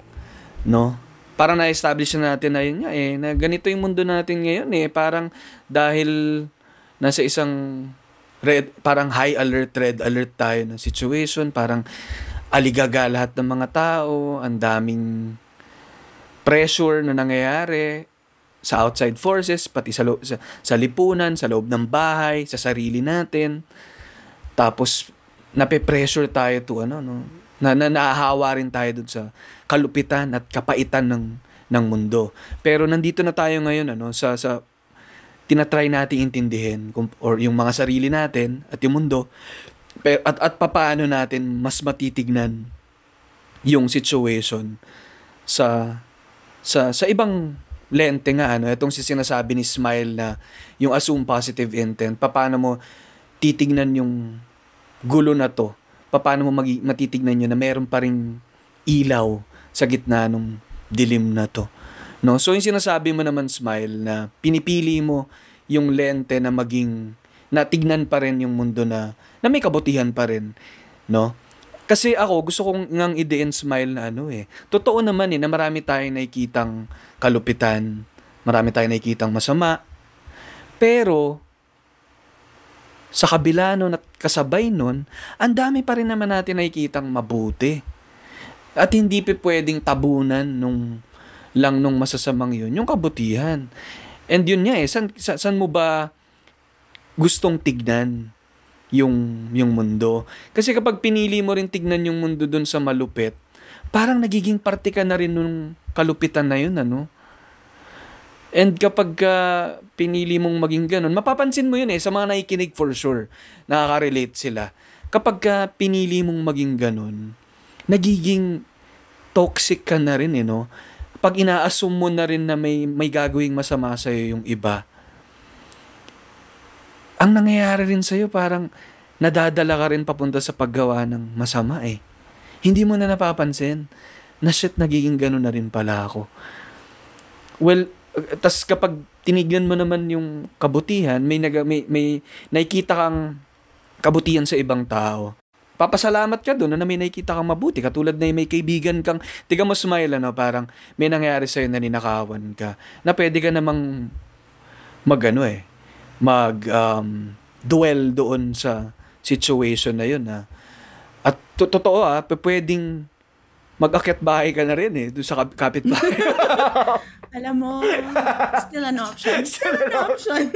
no parang na-establish na natin na yun nga eh, na ganito yung mundo natin ngayon eh, parang dahil nasa isang red, parang high alert, red alert tayo ng situation, parang aligaga lahat ng mga tao, ang daming pressure na nangyayari sa outside forces, pati sa, lo- sa, sa lipunan, sa loob ng bahay, sa sarili natin. Tapos, nape-pressure tayo to ano, no? Na, na naahawa rin tayo dun sa kalupitan at kapaitan ng, ng mundo. Pero nandito na tayo ngayon, ano, sa, sa tinatry nating intindihin kung, or yung mga sarili natin at yung mundo pero, at, at papaano natin mas matitignan yung situation sa sa sa ibang lente nga ano itong si sinasabi ni Smile na yung assume positive intent paano mo titignan yung gulo na to? Paano mo magi- matitignan yun na meron pa ring ilaw sa gitna ng dilim na to? No? So yung sinasabi mo naman Smile na pinipili mo yung lente na maging natignan pa rin yung mundo na na may kabutihan pa rin no kasi ako, gusto kong ngang idein smile na ano eh. Totoo naman eh, na marami tayong nakikitang kalupitan, marami tayong nakikitang masama, Pero, sa kabila nun at kasabay nun, ang dami pa rin naman natin nakikitang mabuti. At hindi pa pwedeng tabunan nung lang nung masasamang yun, yung kabutihan. And yun nga eh, san, sa- saan mo ba gustong tignan yung, yung mundo? Kasi kapag pinili mo rin tignan yung mundo dun sa malupit, parang nagiging parte ka na rin nung kalupitan na yun, ano? And kapag ka pinili mong maging ganun, mapapansin mo yun eh, sa mga nakikinig for sure, nakaka-relate sila. Kapag ka pinili mong maging ganun, nagiging toxic ka na rin eh, no? Pag ina-assume mo na rin na may, may gagawing masama sa'yo yung iba, ang nangyayari rin sa'yo parang nadadala ka rin papunta sa paggawa ng masama eh. Hindi mo na napapansin na shit, nagiging ganun na rin pala ako. Well, tas kapag tinignan mo naman yung kabutihan, may, naga, may, may nakikita kang kabutihan sa ibang tao. Papasalamat ka doon na may nakikita kang mabuti. Katulad na may kaibigan kang, tiga mo smile, ano, parang may nangyari sa'yo na ninakawan ka. Na pwede ka namang mag, ano eh, mag um, dwell doon sa situation na yun. Ha. At to- totoo ah, pwedeng mag-akyat bahay ka na rin eh, doon sa kap- kapitbahay. Alam mo, still an option. Still an option.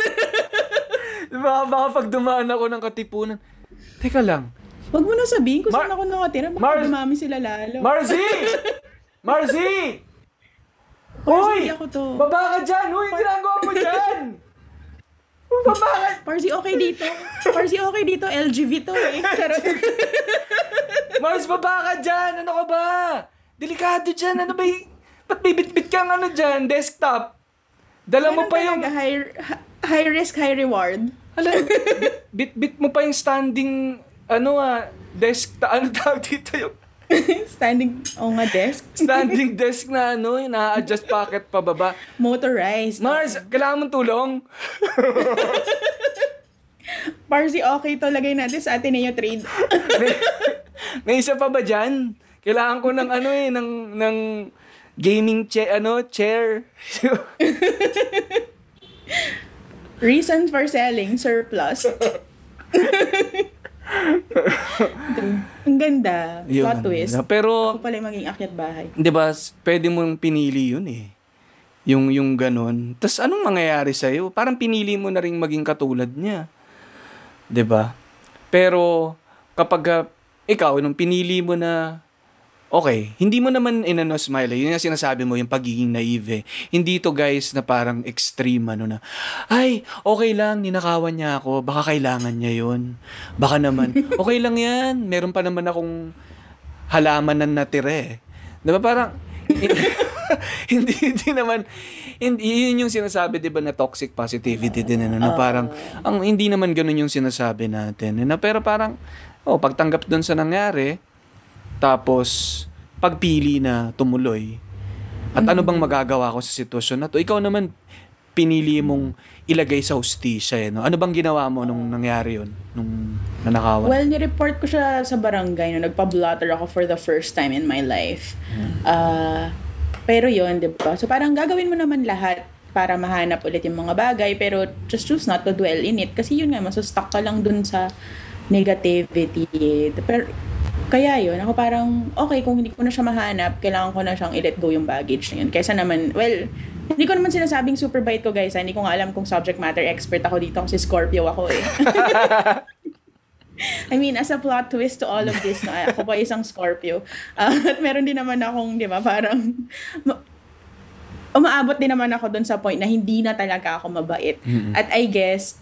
baka, baka pag dumaan ako ng katipunan, teka lang, Huwag mo na sabihin kung Mar- saan ako nakatira. Baka Mars- dumami sila lalo. Marzi! Marzi! To. Baba ka dyan! Uy, ginagawa mo dyan! Ka! Parsi, okay dito. Parsi, okay dito. LGV to eh. Charot. Mars, baba ka dyan! Ano ka ba? Delikado dyan. Ano ba y- Ba't may bit-bit kang ano dyan? Desktop. Dala mo pa yung... talaga, high, high risk, high reward. Hala, bit- bit-bit mo pa yung standing... Ano ah, desk... Ano tawag dito yung... Standing on a desk. Standing desk na ano, yung na-adjust pocket pababa. Motorized. Mars, kailangan mong tulong? Parsi, okay to. Lagay natin sa Ateneo Trade. May isa pa ba dyan? Kailangan ko ng ano eh, ng, ng gaming chair, ano, chair. Reason for selling, surplus. Ang ganda. Plot twist. Pero, Ako pala yung maging akyat bahay. di ba, pwede mong pinili yun eh. Yung, yung ganun. Tapos anong mangyayari sa'yo? Parang pinili mo na rin maging katulad niya. Di ba? Pero, kapag ikaw, nung pinili mo na Okay, hindi mo naman inano smile. Yun yung sinasabi mo, yung pagiging naive. eh. Hindi to guys na parang extreme ano na, ay, okay lang, ninakawan niya ako, baka kailangan niya yun. Baka naman, okay lang yan, meron pa naman akong halaman na natira eh. Diba parang, hindi, hindi naman, hindi, yun yung sinasabi, di ba, na toxic positivity din, ano, na parang, ang hindi naman ganun yung sinasabi natin. Na, pero parang, oh, pagtanggap dun sa nangyari, tapos, pagpili na tumuloy. At ano bang magagawa ko sa sitwasyon na to? Ikaw naman, pinili mong ilagay sa hustisya. Eh, no? Ano bang ginawa mo nung nangyari yun? Nung nanakawan? Well, ni-report ko siya sa barangay no nagpa-blotter ako for the first time in my life. Ah, pero yon, 'di ba? So parang gagawin mo naman lahat para mahanap ulit yung mga bagay pero just choose not to dwell in it kasi yun nga masustuck ka lang dun sa negativity. Pero kaya yun, ako parang, okay, kung hindi ko na siya mahanap, kailangan ko na siyang i-let go yung baggage na yun. Kaysa naman, well, hindi ko naman sinasabing super bait ko, guys. ah. Hindi ko nga alam kung subject matter expert ako dito kasi Scorpio ako eh. I mean, as a plot twist to all of this, no, ako pa isang Scorpio. Ah, at meron din naman akong, di ba, parang, ma- umaabot din naman ako dun sa point na hindi na talaga ako mabait. At I guess,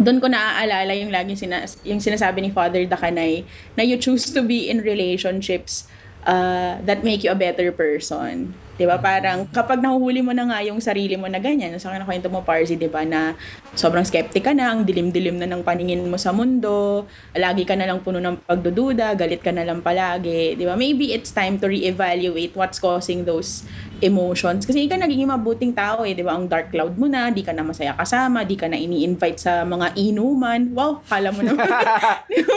doon ko naaalala yung laging sinas- yung sinasabi ni Father Dakanay na you choose to be in relationships uh, that make you a better person. 'Di ba? Parang kapag nahuhuli mo na nga yung sarili mo na ganyan, sa akin kwento mo Parsi, 'di ba, na sobrang skeptic ka na, ang dilim-dilim na ng paningin mo sa mundo, lagi ka na lang puno ng pagdududa, galit ka na lang palagi, 'di ba? Maybe it's time to reevaluate what's causing those emotions. Kasi ikaw nagiging mabuting tao eh, di ba? Ang dark cloud mo na, di ka na masaya kasama, di ka na ini-invite sa mga inuman. Wow, kala mo naman. Di ba?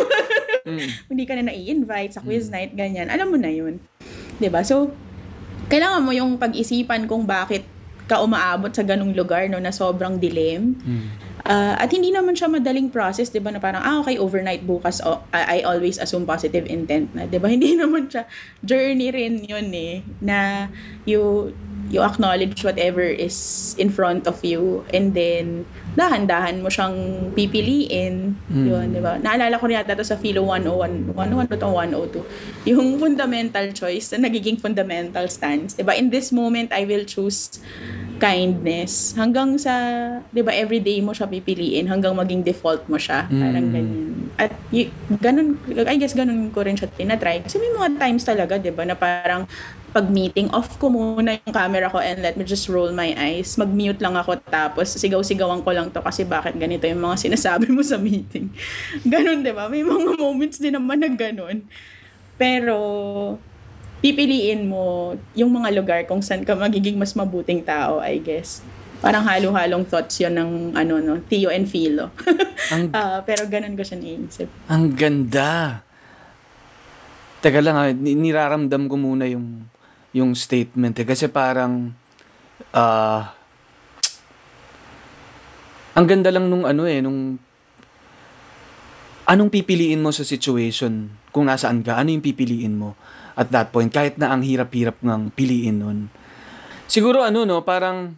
Hindi ka na nai-invite sa quiz night, ganyan. Alam mo na yun. Di ba? So, kailangan mo yung pag-isipan kung bakit ka umaabot sa ganung lugar no na sobrang dilim. Ah, at hindi naman siya madaling process, 'di ba? Na parang ah okay, overnight bukas oh, I, I always assume positive intent na, 'di ba? Hindi naman siya journey rin 'yun eh na you you acknowledge whatever is in front of you and then dahan-dahan mo siyang pipiliin. Yun, di ba? Naalala ko rin yata to sa Philo 101, 101 to 102. Yung fundamental choice na nagiging fundamental stance. Di ba? In this moment, I will choose kindness. Hanggang sa, di ba, everyday mo siya pipiliin hanggang maging default mo siya. Parang ganyan. At y- ganun, I guess ganun ko rin siya tinatry. Kasi may mga times talaga, di ba, na parang pag meeting, off ko muna yung camera ko and let me just roll my eyes. Mag-mute lang ako tapos sigaw-sigawan ko lang to kasi bakit ganito yung mga sinasabi mo sa meeting. Ganun, di ba? May mga moments din naman na ganun. Pero, pipiliin mo yung mga lugar kung saan ka magiging mas mabuting tao, I guess. Parang halo-halong thoughts yon ng ano no, Theo and Philo. Ang, Ah, pero ganun ko siya naisip. ang ganda. Teka lang ha, ni- niraramdam ko muna yung yung statement eh. Kasi parang ah ang ganda lang nung ano eh, nung anong pipiliin mo sa situation kung nasaan ka, ano yung pipiliin mo at that point, kahit na ang hirap-hirap ng piliin nun. Siguro ano no, parang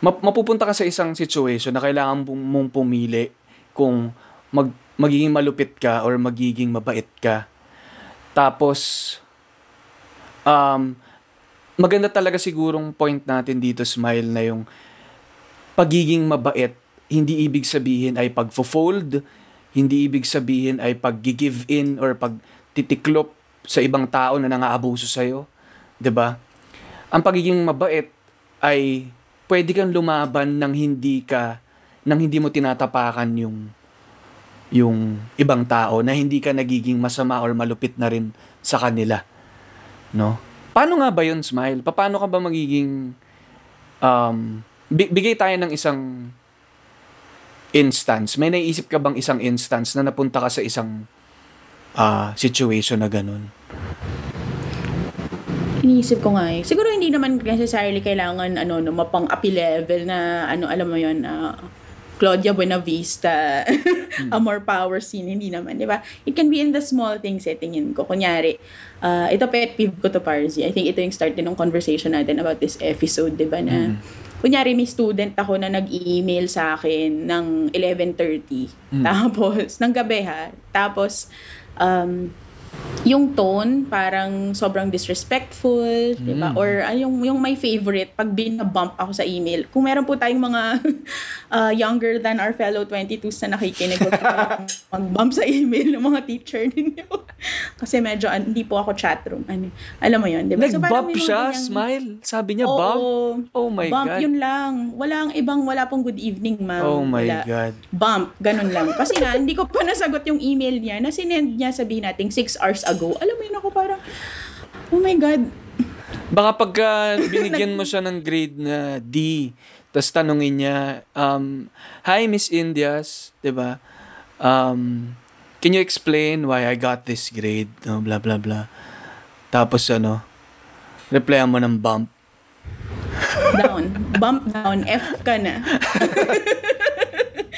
map- mapupunta ka sa isang situation na kailangan mong pumili kung mag, magiging malupit ka or magiging mabait ka. Tapos, um, maganda talaga sigurong point natin dito, Smile, na yung pagiging mabait, hindi ibig sabihin ay pag-fold, hindi ibig sabihin ay pag-give in or pag-titiklop sa ibang tao na nangaabuso sa'yo. ba? Ang pagiging mabait ay pwede kang lumaban nang hindi ka nang hindi mo tinatapakan yung yung ibang tao na hindi ka nagiging masama or malupit na rin sa kanila. No? Paano nga ba yun, Smile? Paano ka ba magiging um, bi- bigay tayo ng isang instance. May naisip ka bang isang instance na napunta ka sa isang ah, situation na ganun? Iniisip ko nga eh. Siguro hindi naman necessarily kailangan ano no mapang-api level na ano alam mo yon na Claudia Buenavista, a more power scene, hindi naman, di ba? It can be in the small things, eh, tingin ko. Kunyari, uh, ito pet peeve ko to Parsi. I think ito yung start din ng conversation natin about this episode, di ba, na kunyari may student ako na nag-email sa akin ng 11.30. Tapos, ng gabi ha. Tapos, um, yung tone parang sobrang disrespectful, 'di ba? Or ah, yung yung my favorite pag binabump ako sa email. Kung meron po tayong mga uh, younger than our fellow 22s na nakikinig, huwag mag-bump sa email ng mga teacher ninyo. Kasi medyo an- hindi po ako chatroom. Ano, alam mo 'yun, 'di ba? So, Nag-bump mga siya, ganyang- Smile. Sabi niya, Oo. bump. Oh my bump, God. yun lang. Walang ibang, wala pong good evening, ma'am. Oh my Wala. God. Bump, ganun lang. Kasi nga, hindi ko pa nasagot yung email niya na sinend niya sabihin natin 6 hours ago. Alam mo yun ako parang, oh my God. Baka pagka binigyan mo siya ng grade na D, tapos tanungin niya, um, Hi, Miss Indias, 'di ba? Um, can you explain why I got this grade? No, blah, blah, blah. Tapos ano, replyan mo ng bump. Down. Bump down. F ka na.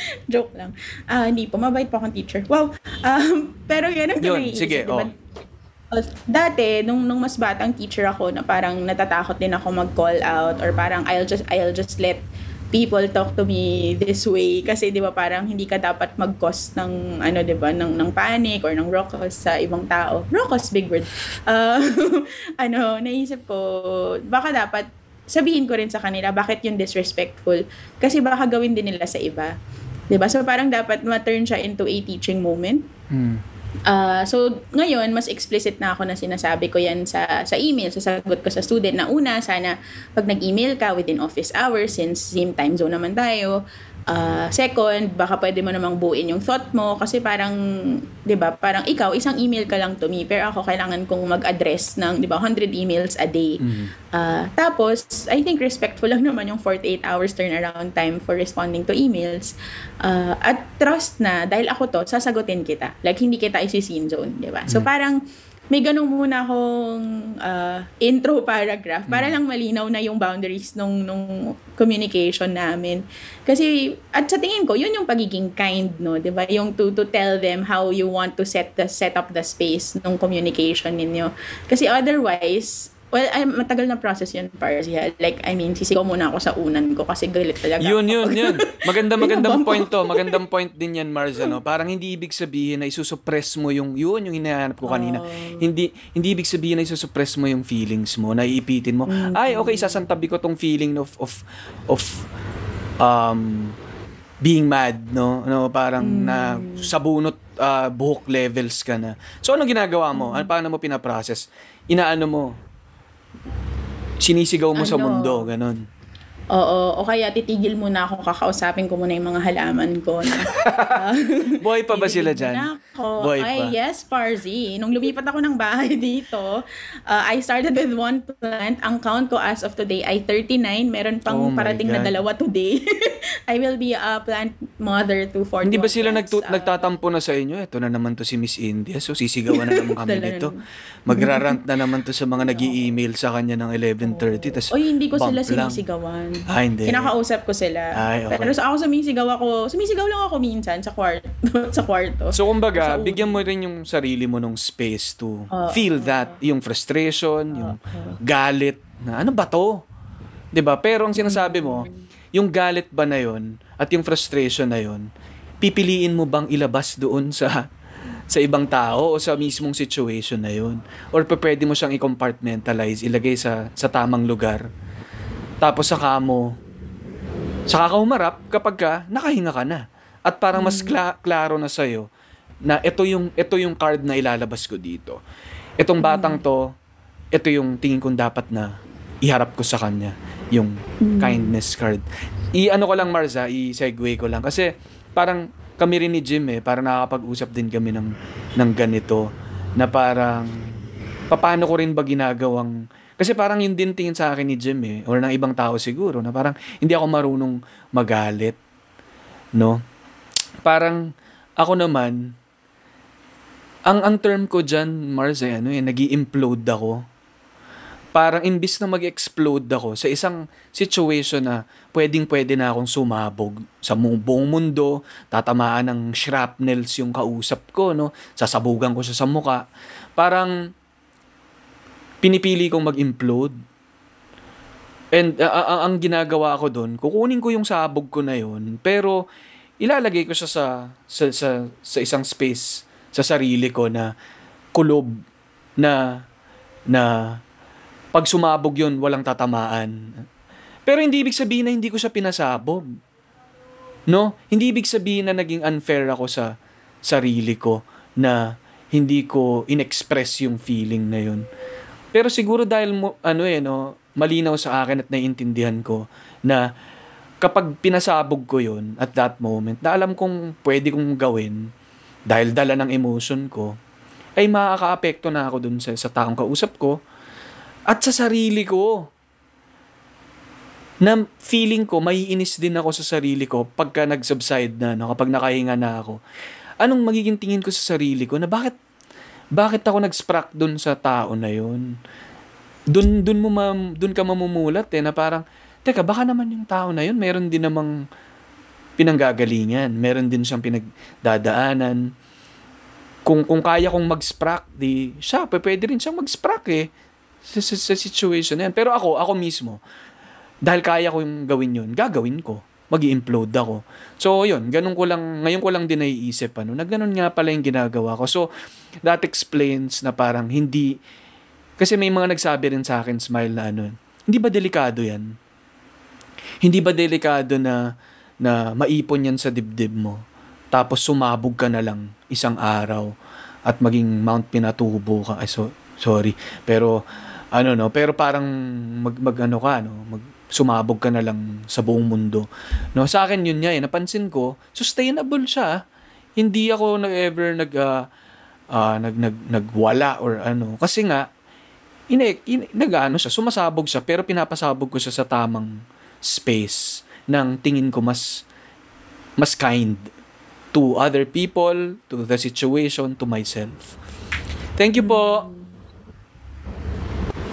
Joke lang. Ah, hindi po. Mabait po akong teacher. Wow. Um, pero yan ang Yun, sige, di ba? oh. Uh, dati, nung, nung mas batang teacher ako, na parang natatakot din ako mag-call out or parang I'll just, I'll just let people talk to me this way kasi 'di ba parang hindi ka dapat mag-cause ng ano 'di ba ng ng panic or ng raucous sa ibang tao. Raucous big word. Uh, ano, naisip ko baka dapat sabihin ko rin sa kanila bakit yun disrespectful kasi baka gawin din nila sa iba. 'Di ba? So parang dapat ma-turn siya into a teaching moment. Hmm. Ah, so ngayon mas explicit na ako na sinasabi ko 'yan sa sa email, sa sagot ko sa student na una sana pag nag-email ka within office hours since same time zone naman tayo. Ah, second, baka pwede mo namang buuin yung thought mo kasi parang 'di ba, parang ikaw isang email ka lang to me pero ako kailangan kong mag-address ng 'di ba 100 emails a day. Ah, tapos I think respectful lang naman yung 48 hours turnaround time for responding to emails. Ah, at trust na dahil ako to, sasagutin kita. Like hindi kita isi-scene zone, 'di ba? So parang may ganun muna akong ah, intro paragraph para lang malinaw na yung boundaries nung nung communication namin. Kasi at sa tingin ko, yun yung pagiging kind, no, 'di ba? Yung to to tell them how you want to set the set up the space nung communication ninyo. Kasi otherwise, well, ay, matagal na process yun para siya. Like, I mean, sisigaw muna ako sa unan ko kasi galit talaga Yun, ako. yun, yun. Maganda, magandang ang point to. Magandang point din yan, Mars. Ano? Parang hindi ibig sabihin na isusuppress mo yung, yun, yung hinahanap ko kanina. Hindi, hindi ibig sabihin na isusuppress mo yung feelings mo, na iipitin mo. Ay, okay, sasantabi ko tong feeling of, of, of, um, being mad, no? no parang na sa bunot ah, buhok levels ka na. So, ano ginagawa mo? Ano, paano mo pinaprocess? Inaano mo? Sinisigaw mo sa Ano? mundo, ganun. Oo, o kaya titigil muna ako, kakausapin ko muna yung mga halaman ko. Na, Boy pa ba sila dyan? Ako. Boy Ay, pa. yes, Parzi. Nung lumipat ako ng bahay dito, uh, I started with one plant. Ang count ko as of today ay 39. Meron pang Oh parating na God. dalawa today. I will be a plant mother to 41 Hindi ba sila plants. nagtu- Ah, nagtatampo na sa inyo? Ito na naman to si Miss India. So sisigawan na naman kami dito. Magrarant na naman to sa mga nag email sa kanya ng 11.30. Tas Oy, hindi ko sila sinisigawan. Ah, hindi. Kinakausap ko sila. Ay, okay. Pero sa ako sumisigaw ako, sumisigaw lang ako minsan sa kwarto. sa kwarto. So kumbaga, Sa bigyan mo rin yung sarili mo ng space to Oo. feel that, yung frustration, yung galit, na ano ba to? 'Di ba? Pero ang sinasabi mo, yung galit ba na yon at yung frustration na yon, pipiliin mo bang ilabas doon sa sa ibang tao o sa mismong situation na yon? Or pa pwede mo siyang i-compartmentalize, ilagay sa sa tamang lugar. Tapos saka mo saka ka humarap kapag ka nakahinga ka na. At parang mas kla- klaro na sa'yo na ito yung, ito yung card na ilalabas ko dito. Itong batang to, ito yung tingin kong dapat na iharap ko sa kanya. Yung kindness card. I-ano ko lang, Marza, i-segue ko lang. Kasi parang kami rin ni Jim eh, parang nakakapag-usap din kami ng, ng ganito na parang paano ko rin ba ginagawang kasi parang yun din tingin sa akin ni Jim eh, or ng ibang tao siguro, na parang hindi ako marunong magalit. No? Parang ako naman, ang ang term ko dyan, Mars, ay ano eh, nag implode ako. Parang imbis na mag-explode ako sa isang situation na pwedeng-pwede na akong sumabog sa buong mundo, tatamaan ng shrapnels yung kausap ko, no? Sasabugan ko siya sa muka. Parang pinipili kong mag-implode. And uh, uh, ang ginagawa ko doon, kukunin ko yung sabog ko na yun, pero ilalagay ko siya sa, sa, sa, sa isang space sa sarili ko na kulob na na pag sumabog yun, walang tatamaan. Pero hindi ibig sabihin na hindi ko siya pinasabog. No? Hindi ibig sabihin na naging unfair ako sa sarili ko na hindi ko inexpress yung feeling na yun. Pero siguro dahil mo, ano eh, no, malinaw sa akin at naiintindihan ko na kapag pinasabog ko yun at that moment, na alam kong pwede kong gawin dahil dala ng emotion ko, ay makaka-apekto na ako dun sa, sa taong kausap ko at sa sarili ko. Na feeling ko, maiinis din ako sa sarili ko pagka nag-subside na, no, kapag nakahinga na ako. Anong magiging tingin ko sa sarili ko na bakit bakit ako nag-sprack dun sa tao na yun? Dun, dun, mo ma, dun ka mamumulat eh, na parang, teka, baka naman yung tao na yun, meron din namang pinanggagalingan, meron din siyang pinagdadaanan. Kung, kung kaya kong mag-sprack, di, siya, pwede rin siyang mag-sprack eh, sa, sa, sa situation na yan. Pero ako, ako mismo, dahil kaya ko yung gawin yun, gagawin ko mag implode ako. So, yun, ganun ko lang, ngayon ko lang din naiisip, ano, na ganun nga pala yung ginagawa ko. So, that explains na parang hindi, kasi may mga nagsabi rin sa akin, smile na ano, hindi ba delikado yan? Hindi ba delikado na, na maipon yan sa dibdib mo? Tapos sumabog ka na lang isang araw at maging Mount Pinatubo ka. Ay, so, sorry. Pero, ano no, pero parang mag, mag ano ka, no, mag, sumabog ka na lang sa buong mundo. No, sa akin yun nga eh, napansin ko, sustainable siya. Hindi ako nag ever nag ah, ah, nag, nag nagwala or ano kasi nga ine, ine nag-ano siya, sumasabog siya pero pinapasabog ko siya sa tamang space ng tingin ko mas mas kind to other people, to the situation, to myself. Thank you po.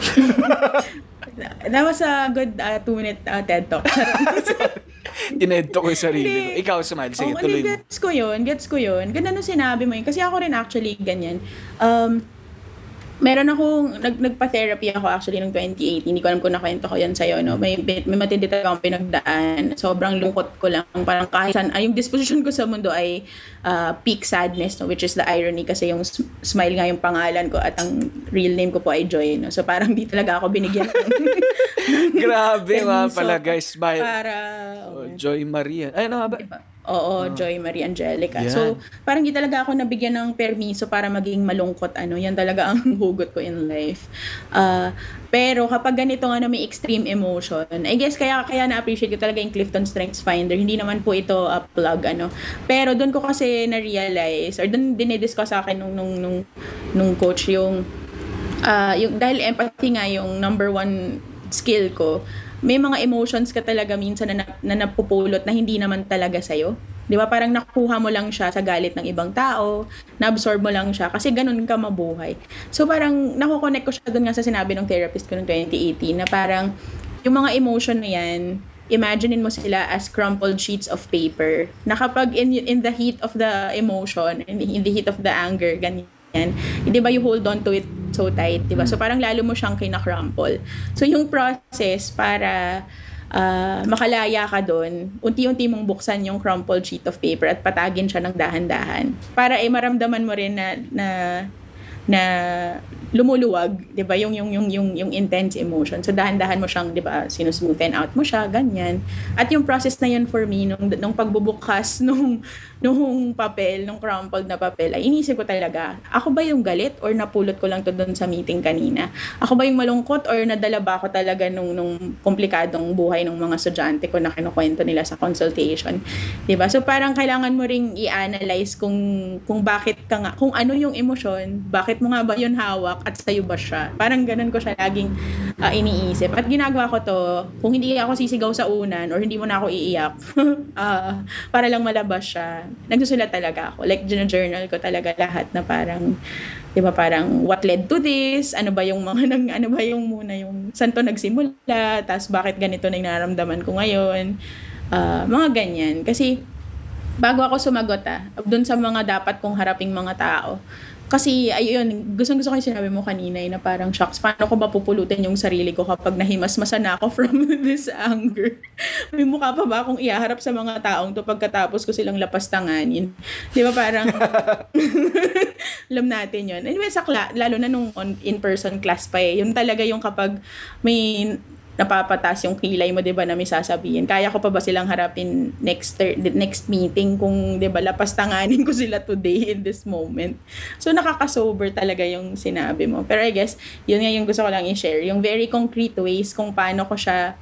That was a good uh, two-minute uh, TED Talk. Tinedto ko yung sarili ko. Hindi. Ikaw, Smile. Sige, Oo, tuloy. Gets ko yun, gets ko yun. Ganda nung sinabi mo yun. Kasi ako rin actually ganyan. Um, meron akong, nag, nagpa-therapy ako actually noong 2018. Hindi ko alam kung nakwento ko yan sa'yo, no? May, may matindi talaga akong pinagdaan. Sobrang lungkot ko lang. Parang kahit saan, ay, yung disposition ko sa mundo ay uh, peak sadness, no? Which is the irony kasi yung smile nga yung pangalan ko at ang real name ko po ay Joy, no? So parang di talaga ako binigyan Grabe permiso pala, guys. Smile. Para, Oh, Joy Maria. Ay, ano ba? Oo, Joy Marie Angelica. Yan. So, parang di talaga ako nabigyan ng permiso para maging malungkot. Ano, yan talaga ang hugot ko in life. Ah, pero kapag ganito nga na may extreme emotion, I guess kaya kaya na-appreciate ko talaga yung Clifton Strengths Finder. Hindi naman po ito a plug ano. Pero doon ko kasi na-realize or doon dinidiscuss sa akin nung nung nung, nung coach yung ah yung dahil empathy nga yung number one skill ko, may mga emotions ka talaga minsan na, na, na napupulot na hindi naman talaga sa'yo. Di ba? Parang nakuha mo lang siya sa galit ng ibang tao, na-absorb mo lang siya kasi ganun ka mabuhay. So parang nakukonect ko siya doon nga sa sinabi ng therapist ko noong 2018 na parang yung mga emotion na yan, imaginein mo sila as crumpled sheets of paper. Na kapag in, in the heat of the emotion, in, in the heat of the anger, ganyan, hindi ba you hold on to it so tight, di ba? So parang lalo mo siyang kinakrumple. So yung process para ah, makalaya ka doon, unti-unti mong buksan yung crumpled sheet of paper at patagin siya ng dahan-dahan. Para ay maramdaman mo rin na na na lumuluwag, 'di ba? Yung yung yung yung yung intense emotion. So dahan-dahan mo siyang, 'di ba, sinusmoothen out mo siya, ganyan. At yung process na yun for me nung nung pagbubukas nung nung papel, nung crumpled na papel, ay inisip ko talaga, ako ba yung galit or napulot ko lang to doon sa meeting kanina? Ako ba yung malungkot or nadala ba ako talaga nung nung komplikadong buhay ng mga estudyante ko na kinukwento nila sa consultation? 'Di ba? So parang kailangan mo ring i-analyze kung kung bakit ka nga, kung ano yung emosyon, bakit mo nga ba yun hawak at sa'yo ba siya? Parang ganun ko siya laging ah, iniisip. At ginagawa ko to, kung hindi ako sisigaw sa unan or hindi mo na ako iiyak, ah, para lang malabas siya, nagsusulat talaga ako. Like, journal ko talaga lahat na parang, di ba parang, what led to this? Ano ba yung mga, nang, ano ba yung muna yung, saan to nagsimula? Tapos bakit ganito na nararamdaman ko ngayon? Ah, mga ganyan. Kasi, bago ako sumagot ah, dun sa mga dapat kong haraping mga tao. Kasi, ayun, gustong gusto ko yung sinabi mo kanina eh, na parang, shocks, paano ko ba pupulutin yung sarili ko kapag nahimasmasan na ako from this anger? May mukha pa ba akong ihaharap sa mga taong to pagkatapos ko silang lapastanganin? Di ba parang, alam natin yun. Anyway, sa kla- lalo na nung on, in-person class pa eh, yun talaga yung kapag may napapatas yung kilay mo, 'di ba, na may sasabihin. Kaya ko pa ba silang harapin next thir- next meeting kung 'di ba lapastanganin ko sila today in this moment. So nakaka-sober talaga yung sinabi mo. Pero I guess yun nga yung gusto ko lang i-share, yung very concrete ways kung paano ko siya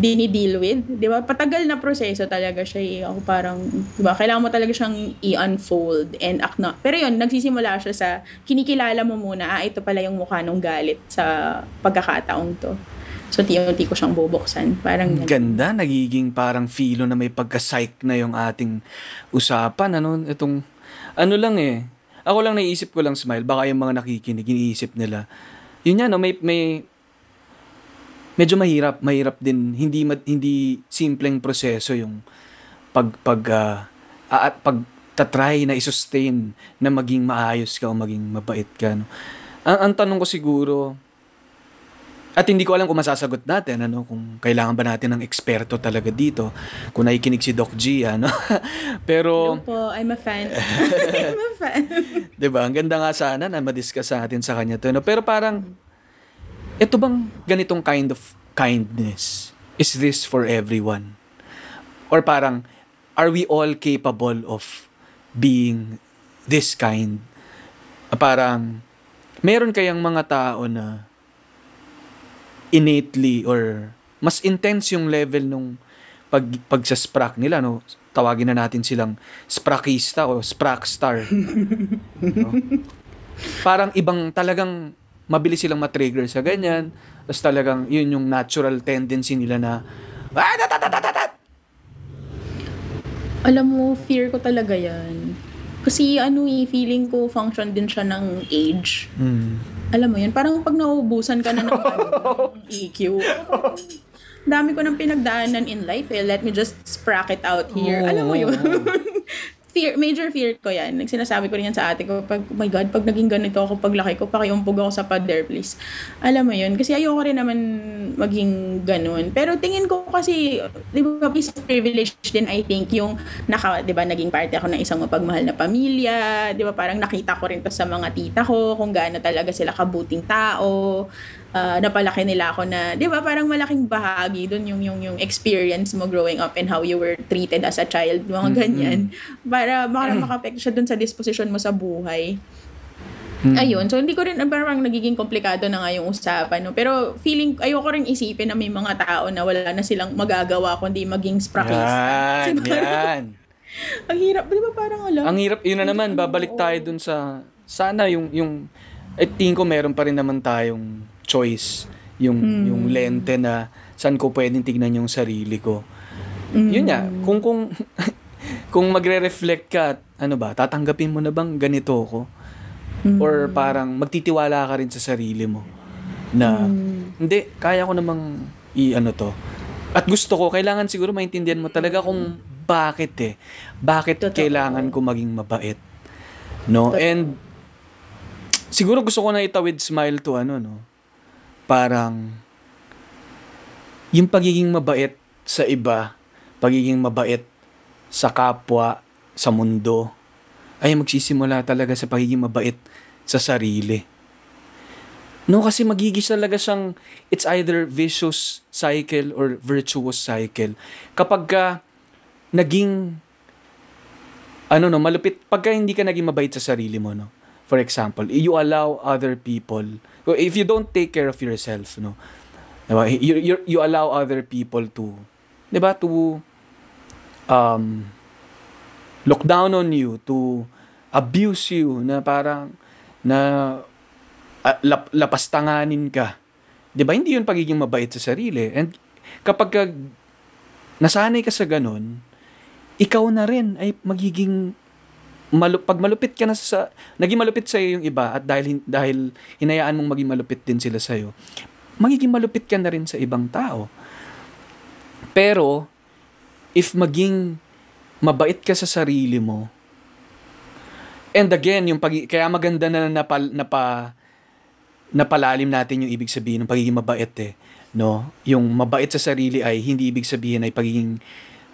dini-deal with. 'Di ba? Patagal na proseso talaga siya. Eh. Ako parang 'di ba, kailangan mo talaga siyang i-unfold and acknowledge. Pero yun, nagsisimula siya sa kinikilala mo muna, ah, ito pala yung mukha ng galit sa pagkakataong to. So, tiyo-ti ko siyang bubuksan. Parang ganun. Ganda, nagiging parang filo na may pagka-psych na yung ating usapan. Ano, itong, ano lang eh. Ako lang naisip ko lang, Smile, baka yung mga nakikinig, iniisip nila. Yun yan, no, may, may, medyo mahirap, mahirap din, hindi, hindi simpleng proseso yung pag, pag, ah, at pag tatry na isustain na maging maayos ka o maging mabait ka. No? Ang, ang tanong ko siguro, at hindi ko alam kung masasagot natin, ano, kung kailangan ba natin ng eksperto talaga dito, kung nakikinig si Doc G, ano. Pero, Hello po, I'm a fan. I'm a fan. ba? Ang ganda nga sana na ma-discuss natin sa kanya 'to, no. Pero parang ito bang ganitong kind of kindness? Is this for everyone? Or parang are we all capable of being this kind? Parang meron kayang mga tao na innately or mas intense yung level nung pag pag sa sprack nila no tawagin na natin silang sprackista o sprackstar no? parang ibang talagang mabilis silang matrigger sa ganyan tapos talagang yun yung natural tendency nila na ah, tat, tat, tat, tat, tat." Alam mo, fear ko talaga yan. Kasi ano eh, feeling ko function din siya ng age. Hmm. Alam mo yun, parang pag nauubusan ka na ng, ano, ng EQ, dami ko nang pinagdaanan in life eh. Let me just sprack it out here. Alam mo yun? fear, major fear ko yan. Nagsinasabi ko rin yan sa ate ko, pag, oh my God, pag naging ganito ako paglaki ko, pakiumpog ako sa pader, please. Alam mo yun? Kasi ayoko rin naman maging ganun. Pero tingin ko kasi, di ba, piece of privilege din, I think, yung naka, di ba, naging parte ako ng isang mapagmahal na pamilya, di ba, parang nakita ko rin to sa mga tita ko, kung gaano talaga sila kabuting tao, uh, napalaki nila ako na, di ba, parang malaking bahagi doon yung, yung, yung experience mo growing up and how you were treated as a child, mga Mm-mm. ganyan. Para baka makapekto siya doon sa disposition mo sa buhay. Mm. Ayun, so hindi ko rin, parang nagiging komplikado na nga yung usapan, no? Pero feeling, ayoko rin isipin na may mga tao na wala na silang magagawa kundi maging spraklista. Yan, yan. Ang hirap, di ba parang alam? Ang hirap, yun na naman, babalik tayo dun sa, sana yung, yung, I think ko meron pa rin naman tayong choice, yung, yung lente na saan ko pwedeng tignan yung sarili ko. Yun nga, kung, kung, kung magre-reflect ka, ano ba, tatanggapin mo na bang ganito ko? Or parang magtitiwala ka rin sa sarili mo na, hindi, kaya ko namang i-ano to. At gusto ko, kailangan siguro maintindihan mo talaga kung bakit eh. Bakit Totoo. kailangan ko maging mabait. No? And siguro gusto ko na itawid smile to ano, no? Parang yung pagiging mabait sa iba, pagiging mabait sa kapwa, sa mundo, ay magsisimula talaga sa pagiging mabait sa sarili. No, kasi magigis talaga siyang, it's either vicious cycle or virtuous cycle. Kapag ka naging, ano no, malupit, pagka hindi ka naging mabait sa sarili mo, no? For example, you allow other people, if you don't take care of yourself, no? Diba? You, you, you allow other people to, di ba, to um, look down on you, to abuse you, na parang, na ah, lap, lapastanganin ka. 'Di ba? Hindi 'yun pagiging mabait sa sarili. And kapag ka nasanay ka sa ganun, ikaw na rin ay magiging malu- pag malupit ka na sa naging malupit sa yung iba at dahil dahil hinayaan mong maging malupit din sila sa magiging malupit ka na rin sa ibang tao. Pero if maging mabait ka sa sarili mo, And again, yung pag kaya maganda na napal, napa napalalim natin yung ibig sabihin ng pagiging mabait eh, no? Yung mabait sa sarili ay hindi ibig sabihin ay pagiging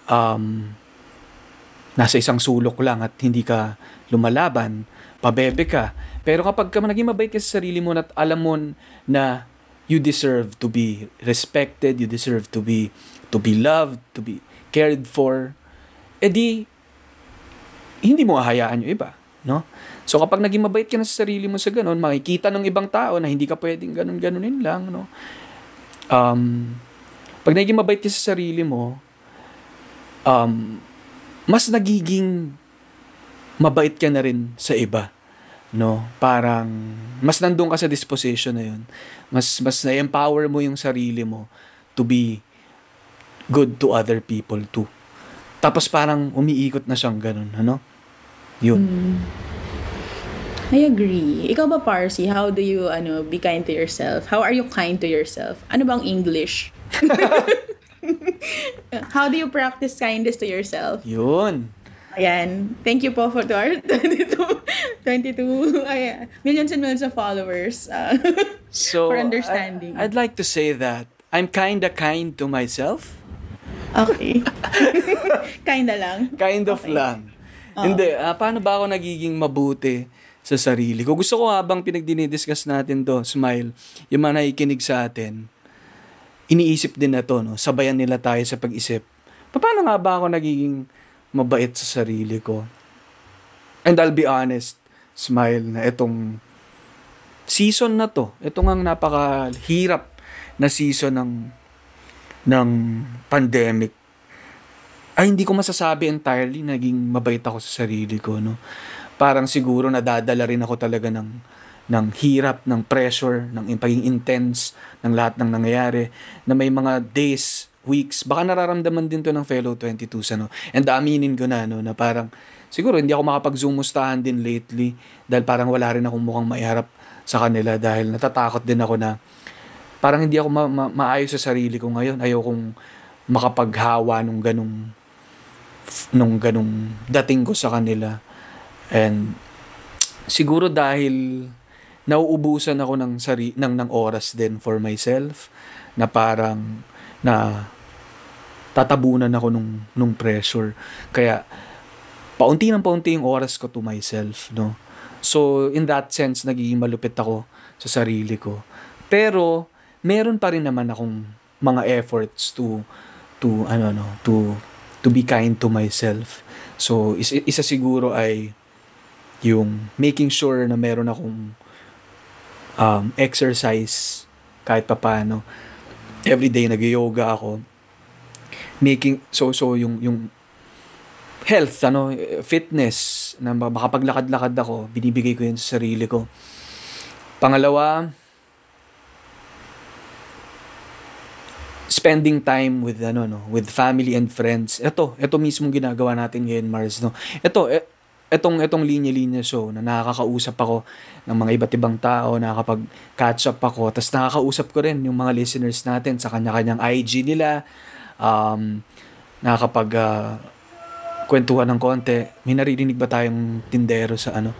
um, nasa isang sulok lang at hindi ka lumalaban, pabebe ka. Pero kapag ka naging mabait ka sa sarili mo at alam mo na you deserve to be respected, you deserve to be to be loved, to be cared for, edi hindi mo hahayaan yung iba, no? So kapag naging mabait ka na sa sarili mo sa ganun, makikita ng ibang tao na hindi ka pwedeng ganun-ganunin lang, no? Um, pag naging mabait ka sa sarili mo, um, mas nagiging mabait ka na rin sa iba, no? Parang mas nandun ka sa disposition na yun. Mas mas na-empower mo yung sarili mo to be good to other people too. Tapos parang umiikot na siyang ganun, ano? Yun. I agree. Ikaw ba, Parsi, how do you ano be kind to yourself? How are you kind to yourself? Ano bang English? how do you practice kindness to yourself? Yun. Ayan. Thank you po for to our 22, 22 ayan, millions and millions of followers uh, So, for understanding. I, would like to say that I'm kinda kind to myself. okay. Kinda lang. Kind of Okay. lang. Hindi, ah, paano ba ako nagiging mabuti sa sarili ko? Gusto ko habang pinagdinidiscuss natin to, smile, yung mga nakikinig sa atin, iniisip din na to, no? sabayan nila tayo sa pag-isip. Paano nga ba ako nagiging mabait sa sarili ko? And I'll be honest, smile, na itong season na to, itong ang napakahirap na season ng ng pandemic ay hindi ko masasabi entirely naging mabait ako sa sarili ko no parang siguro nadadala rin ako talaga ng ng hirap ng pressure ng pagiging intense ng lahat ng nangyayari na may mga days weeks baka nararamdaman din to ng fellow 22s ano and aminin ko na no na parang siguro hindi ako makapag-zoom mustahan din lately dahil parang wala rin akong mukhang maiharap sa kanila dahil natatakot din ako na parang hindi ako ma- ma- maayos sa sarili ko ngayon. Ayaw kong makapaghawa nung ganong nung ganong dating ko sa kanila. And siguro dahil nauubusan ako ng sari ng ng oras din for myself na parang na tatabunan ako nung nung pressure. Kaya paunti ng paunti yung oras ko to myself, no? So, in that sense, nagiging malupit ako sa sarili ko. Pero, meron pa rin naman akong mga efforts to to ano no to to be kind to myself so is, isa siguro ay yung making sure na meron akong um, exercise kahit papaano. Everyday nag-yoga ako. Making so so yung yung health ano fitness na makapaglakad-lakad ako binibigay ko yun sa sarili ko. Pangalawa spending time with ano no with family and friends. Ito ito mismo ginagawa natin ngayon Mars no. Ito e, etong etong linya-linya show na nakakausap ako ng mga iba't ibang tao nakakapag catch up ako tapos nakakausap ko rin yung mga listeners natin sa kanya-kanyang IG nila um nakakapag ah, kwentuhan ng konti may naririnig ba tayong tindero sa ano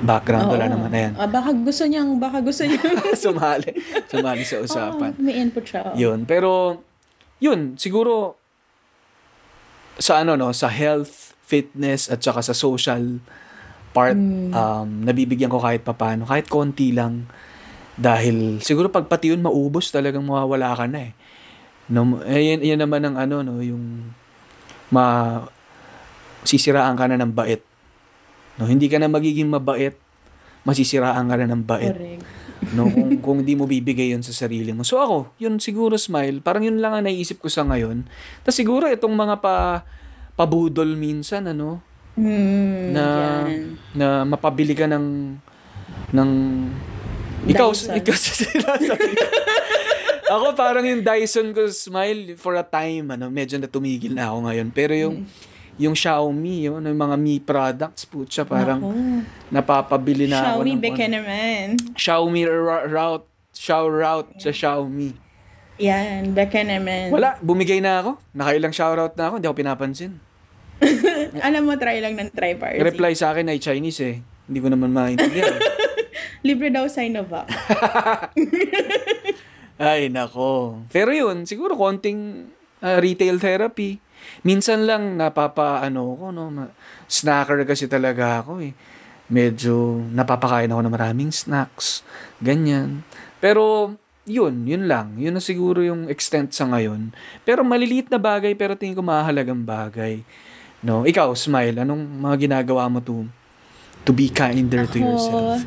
background wala Oo. naman ayan Ah, baka gusto niyang, baka gusto niyang. sumali sumali sa usapan Oo, may input siya. yun. Pero, yun, siguro, sa ano, no, sa health, fitness, at saka sa social part, um, nabibigyan ko kahit papano, kahit konti lang. Dahil, siguro pag pati yun maubos, talagang mawawala ka na eh. No, eh, yan, yan naman ang ano, no, yung ma sisiraan ka na ng bait. No, hindi ka na magiging mabait, masisiraan ka na ng bait Correct. no kung kung di mo bibigay yun sa sarili mo so ako yun siguro smile parang yun lang ang naisip ko sa ngayon tapos siguro itong mga pa pabudol minsan ano Hmm, na yan. na mapabili ka ng ng ikaw Dyson. ikaw sa sinasabi ako parang yung Dyson ko smile for a time ano medyo na tumigil na ako ngayon pero yung yung Xiaomi yun yung mga Mi products putya parang Naku. napapabili na ako Xiaomi beke naman. Xiaomi route shout out sa Xiaomi. Yan, beke naman. Wala, bumigay na ako. Nakailang shoutout na ako, hindi ako pinapansin. Alam mo, try lang ng try party. Reply sa akin ay Chinese eh. Hindi ko naman maintindihan. Libre daw Sinovac. ay, nako. Pero yun, siguro konting ah, retail therapy. Minsan lang napapa ano ko no, ma- snacker kasi talaga ako eh. Medyo napapakain ako ng maraming snacks, ganyan. Pero yun, yun lang. Yun na siguro yung extent sa ngayon. Pero maliliit na bagay pero tingin ko mahalagang bagay. No, ikaw, smile. Anong mga ginagawa mo to to be kinder to Ako, yourself?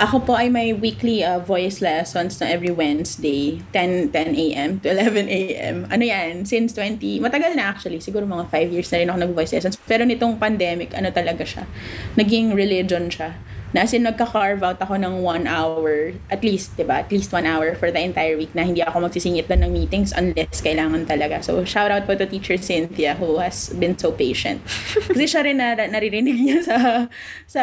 Ako po ay may weekly uh, voice lessons na every Wednesday, 10, 10 a.m. to 11 a.m. Ano yan? Since 20, matagal na actually. Siguro mga 5 years na rin ako nag-voice lessons. Pero nitong pandemic, ano talaga siya? Naging religion siya. Na as in, nagka-carve out ako ng one hour, at least, di ba? At least one hour for the entire week na hindi ako magsisingit doon ng meetings unless kailangan talaga. So, shout out po to Teacher Cynthia who has been so patient. Kasi siya rin na, naririnig niya sa sa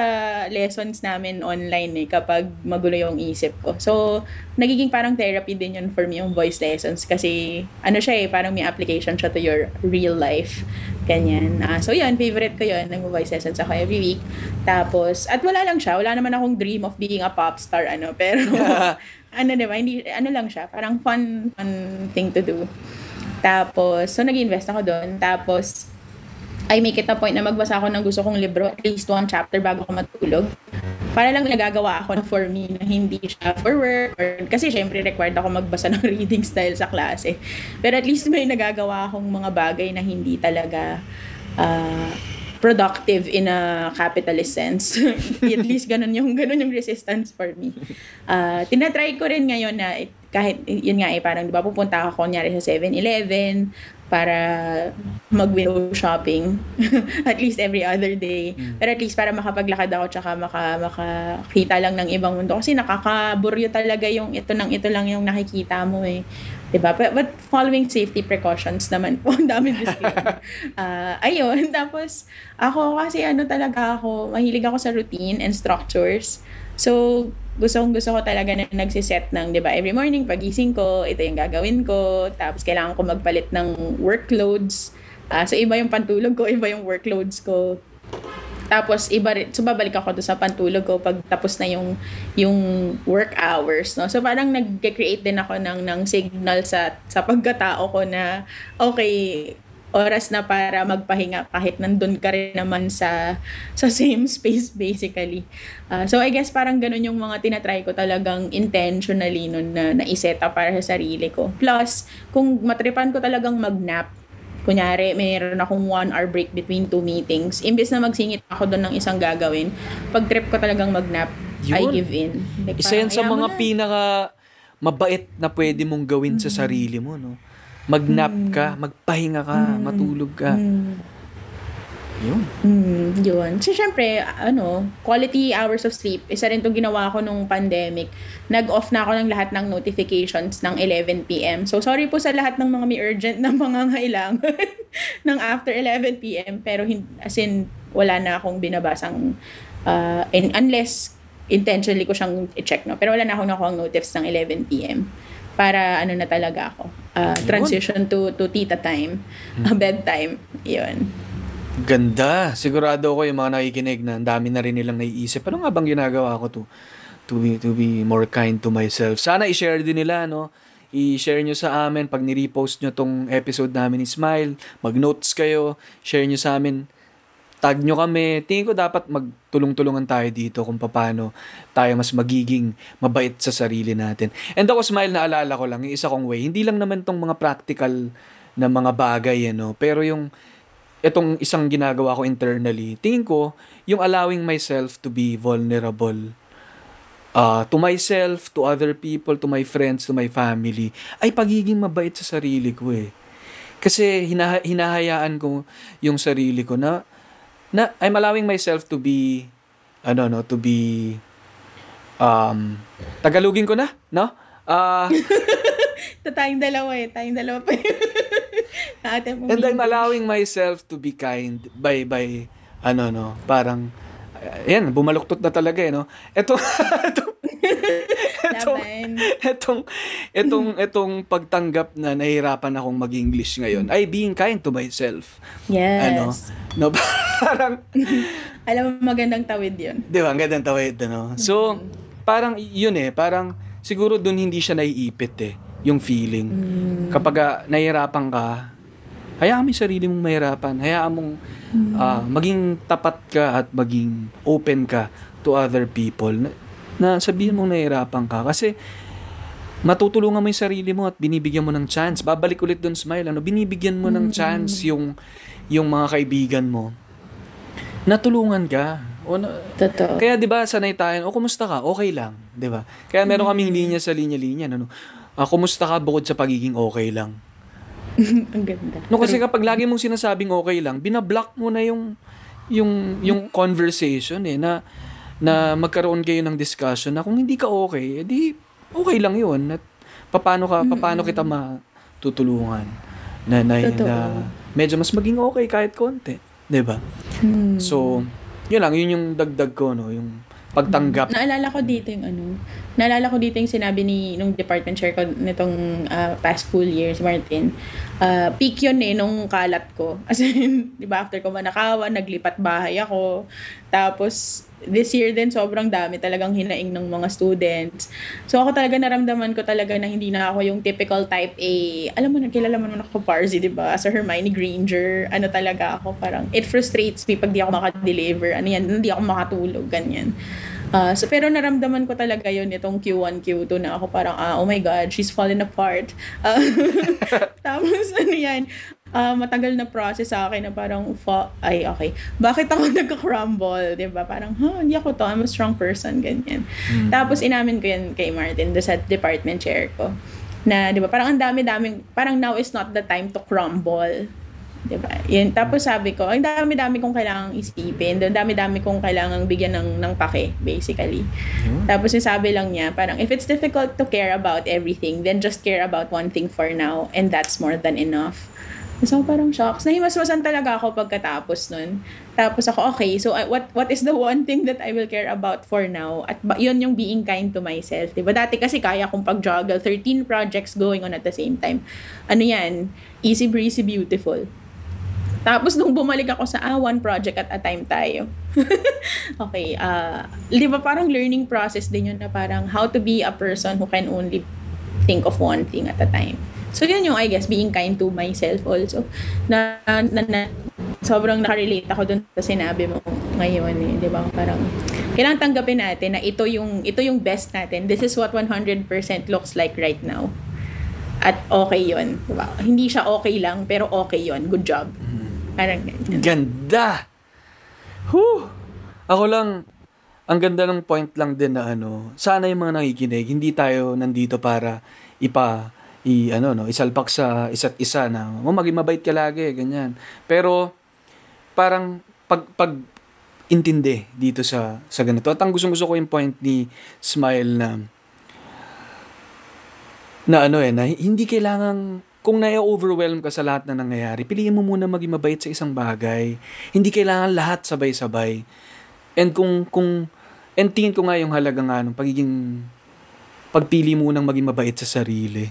lessons namin online eh kapag magulo yung isip ko. So, nagiging parang therapy din yun for me yung voice lessons kasi ano siya eh, parang may application siya to your real life. Ganyan. Ah, so, yun, favorite ko yun. Nag-voice lessons ako every week. Tapos, at wala lang siya. Wala naman akong dream of being a pop star, ano. Pero, ano diba, hindi, ano lang siya. Parang fun, fun thing to do. Tapos, so nag-invest ako doon. Tapos, I make it a point na magbasa ako ng gusto kong libro, at least one chapter bago ako matulog. Para lang nagagawa ako na for me, na hindi siya for work. Or, kasi syempre required ako magbasa ng reading style sa klase. Pero at least may nagagawa akong mga bagay na hindi talaga ah, productive in a capitalist sense. at least ganun yung, ganun yung resistance for me. Ah, tinatry ko rin ngayon na it- kahit yun nga eh parang di ba pupunta ako kunyari sa 7-Eleven para mag-window shopping at least every other day. Pero at least para makapaglakad ako tsaka maka, makakita lang ng ibang mundo. Kasi nakakaburyo talaga yung ito nang ito lang yung nakikita mo eh. 'Di ba? But, but following safety precautions naman po. Ang dami disclaimer. Ah, ayun. Tapos, ako kasi ano talaga ako, mahilig ako sa routine and structures. So, gusto kong gusto ko talaga na nagsiset ng, di ba, every morning, pagising ko, ito yung gagawin ko, tapos kailangan ko magpalit ng workloads. Ah, so, iba yung pantulog ko, iba yung workloads ko. Tapos iba rin, so babalik ako doon sa pantulog ko pag tapos na yung yung work hours, no. So parang nag-create din ako ng ng signal sa sa pagkatao ko na okay, oras na para magpahinga kahit nandun ka rin naman sa sa same space basically. Ah, so I guess parang ganun yung mga tinatry ko talagang intentionally nun na na-set up para sa sarili ko. Plus, kung matripan ko talagang mag-nap, kunyari, mayroon akong one hour break between two meetings. Imbes na magsingit ako doon ng isang gagawin, pag trip ko talagang mag-nap, I Yun. give in. Like, Isa yan sa "Ayaw mo mga na." pinaka mabait na pwede mong gawin sa sarili mo, no? Magnap ka, magpahinga ka, matulog ka. Mm. Yun. Mm, yun. So, syempre, ano, quality hours of sleep, isa rin itong ginawa ko nung pandemic. Nag-off na ako ng lahat ng notifications ng 11pm. So, sorry po sa lahat ng mga may urgent na mga ngailangan ng after 11pm. Pero, as in, wala na akong binabasang, uh, in, unless intentionally ko siyang i-check, no? Pero wala na akong nakuha notifs ng 11pm para ano na talaga ako. Uh, transition to to tita time, uh, bedtime. Yun. Ganda. Sigurado ako yung mga nakikinig na ang dami na rin nilang naiisip. Ano nga bang ginagawa ko to? To be, to be more kind to myself. Sana i-share din nila, no? I-share nyo sa amin pag ni-repost nyo tong episode namin ni Smile. Mag-notes kayo. Share nyo sa amin. Tag nyo kami. Tingin ko dapat magtulong-tulungan tayo dito kung paano tayo mas magiging mabait sa sarili natin. And ako, Smile, naalala ko lang, yung isa kong way. Hindi lang naman tong mga practical na mga bagay, ano. Pero yung itong isang ginagawa ko internally, tingin ko, yung allowing myself to be vulnerable uh, to myself, to other people, to my friends, to my family, ay pagiging mabait sa sarili ko eh. Kasi hina- hinahayaan ko yung sarili ko na, na I'm allowing myself to be, ano no, to be, um, Tagalogin ko na, no? Ah, Ito tayong dalawa eh. Tayong dalawa pa. And I'm allowing myself to be kind by, by, ano, no, parang, ayan, bumaluktot na talaga eh, no? Ito, etong, etong, etong, etong pagtanggap na nahihirapan akong mag-English ngayon ay being kind to myself. Yes. Ano? No, parang, Alam mo, magandang tawid yun. di ba, ang gandang tawid, ano? So, parang, yun eh, parang, siguro dun hindi siya naiipit eh, yung feeling. Kapag ah, nahihirapan ka, hayaan mo yung sarili mong mahirapan. Hayaan mong ah, maging tapat ka at maging open ka to other people. Na, na sabihin mong nahihirapan ka. Kasi, matutulungan mo yung sarili mo at binibigyan mo ng chance. Babalik ulit doon, Smile. Ano? Binibigyan mo ng chance yung, yung mga kaibigan mo. Natulungan ka. O na, Totoo. kaya 'di ba sanay tayo, "O kumusta ka?" Okay lang, 'di ba? Kaya meron kaming linya sa linya-linya ano. Ah, kumusta ka bukod sa pagiging okay lang? Ang ganda. No kasi kapag lagi mong sinasabing okay lang, binablock mo na yung yung yung conversation eh na na magkaroon kayo ng discussion na kung hindi ka okay, edi okay lang 'yun. At paano ka paano kita matutulungan na na, Totoo. na medyo mas maging okay kahit konti, 'di ba? Hmm. So, yun lang, yun yung dagdag ko, no? Yung pagtanggap. Naalala ko dito yung ano, naalala ko dito yung sinabi ni nung department chair ko nitong ah, past school year, si Martin. Ah, peak yun eh, nung kalat ko. As in, di ba, after ko manakawan, naglipat bahay ako. Tapos, this year din, sobrang dami talagang hinaing ng mga students. So, ako talaga naramdaman ko talaga na hindi na ako yung typical type A. Alam mo na, kilala mo naman ako Parsi, di ba? As a Hermione Granger, ano talaga ako, parang, it frustrates me pag di ako makadeliver. Ano yan, hindi ako makatulog, ganyan. Ah, so, pero naramdaman ko talaga yun itong Q1, Q2 na ako parang, ah, oh my God, she's falling apart. Ah, tapos ano yan, ah, matagal na process sa akin na parang, fa- ay okay, bakit ako nagka-crumble, di ba? Parang, ha, hindi ako to, I'm a strong person, ganyan. Tapos inamin ko yan kay Martin, doon sa department chair ko, na, di ba, parang ang dami-daming, parang now is not the time to crumble. Diba? Yun. Tapos sabi ko, ang dami-dami kong kailangang isipin. Ang dami-dami kong kailangang bigyan ng, ng pake, basically. Tapos yung sabi lang niya, parang, if it's difficult to care about everything, then just care about one thing for now, and that's more than enough. So parang shocks. Nahimasmasan talaga ako pagkatapos nun. Tapos ako, okay, so what what is the one thing that I will care about for now? At yun yung being kind to myself. Diba? Dati kasi kaya kong pag-juggle 13 projects going on at the same time. Ano yan? Easy breezy beautiful. Tapos nung bumalik ako sa ah, one project at a time tayo. okay, uh, di ba parang learning process din yun na parang how to be a person who can only think of one thing at a time. So yun yung I guess being kind to myself also. Na, na, na sobrang nakarelate ako dun sa sinabi mo ngayon eh, 'di ba? Parang kailangan tanggapin natin na ito yung ito yung best natin. This is what 100% looks like right now. At okay 'yon, 'di ba? Hindi siya okay lang, pero okay 'yon. Good job. Parang ganyan. Ganda! Whew! Ako lang, ang ganda ng point lang din na ano, sana yung mga nakikinig, hindi tayo nandito para ipa, i, ano, no, isalpak sa isa't isa na, oh, maging mabait ka lagi, ganyan. Pero, parang, pag, pag, intindi dito sa sa ganito. At ang gusto gusto ko yung point ni Smile na na ano eh, na hindi kailangan kung na-overwhelm ka sa lahat na nangyayari, piliin mo muna maging mabait sa isang bagay. Hindi kailangan lahat sabay-sabay. And kung, kung, and tingin ko nga yung halaga nga nung pagiging, pagpili mo nang maging mabait sa sarili.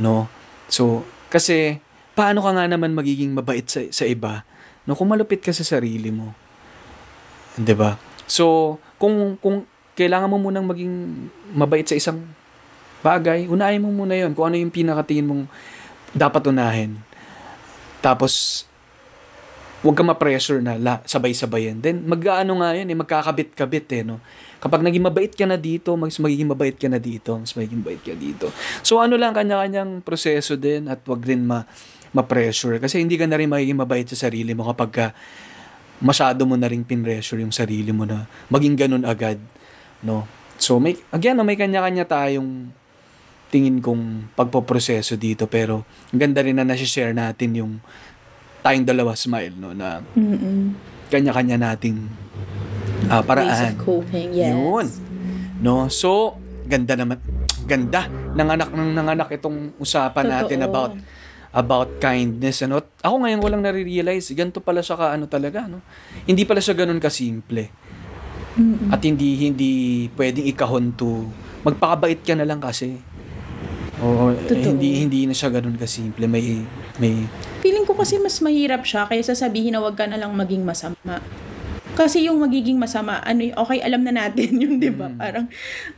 No? So, kasi, paano ka nga naman magiging mabait sa, sa iba? No, kung malupit ka sa sarili mo. 'Di ba? So, kung, kung kailangan mo munang maging mabait sa isang bagay, unahin mo muna yon kung ano yung pinakatingin mong dapat unahin. Tapos, huwag ka ma-pressure na la, sabay-sabay yan. Then, mag-ano nga yan, eh, magkakabit-kabit eh, no? Kapag naging mabait ka na dito, mas magiging mabait ka na dito, mas magiging mabait ka dito. So, ano lang, kanya-kanyang proseso din at wag rin ma, ma-pressure. Kasi hindi ka na rin magiging mabait sa sarili mo kapag ka masyado mo na rin pin-pressure yung sarili mo na maging ganun agad, no? So, may, again, no, may kanya-kanya tayong tingin kong pagpoproseso dito pero ang ganda rin na nasi-share natin yung tayong dalawa smile no na Mm-mm. kanya-kanya nating Ways paraan. of coping, yes. Yun. No? So, ganda naman. Ganda. Nanganak ng nanganak itong usapan natin Totoo. about about kindness ano. Ako ngayon ko lang nare-realize ganito pala siya ka ano talaga no. Hindi pala siya ganun kasimple. At hindi hindi pwedeng ikahon to magpakabait ka na lang kasi. Oo, eh, hindi hindi na siya ganun kasimple. May may Feeling ko kasi mas mahirap siya kaysa sabihin na wag ka na lang maging masama. Kasi yung magiging masama, ano okay, alam na natin yung, di ba? Parang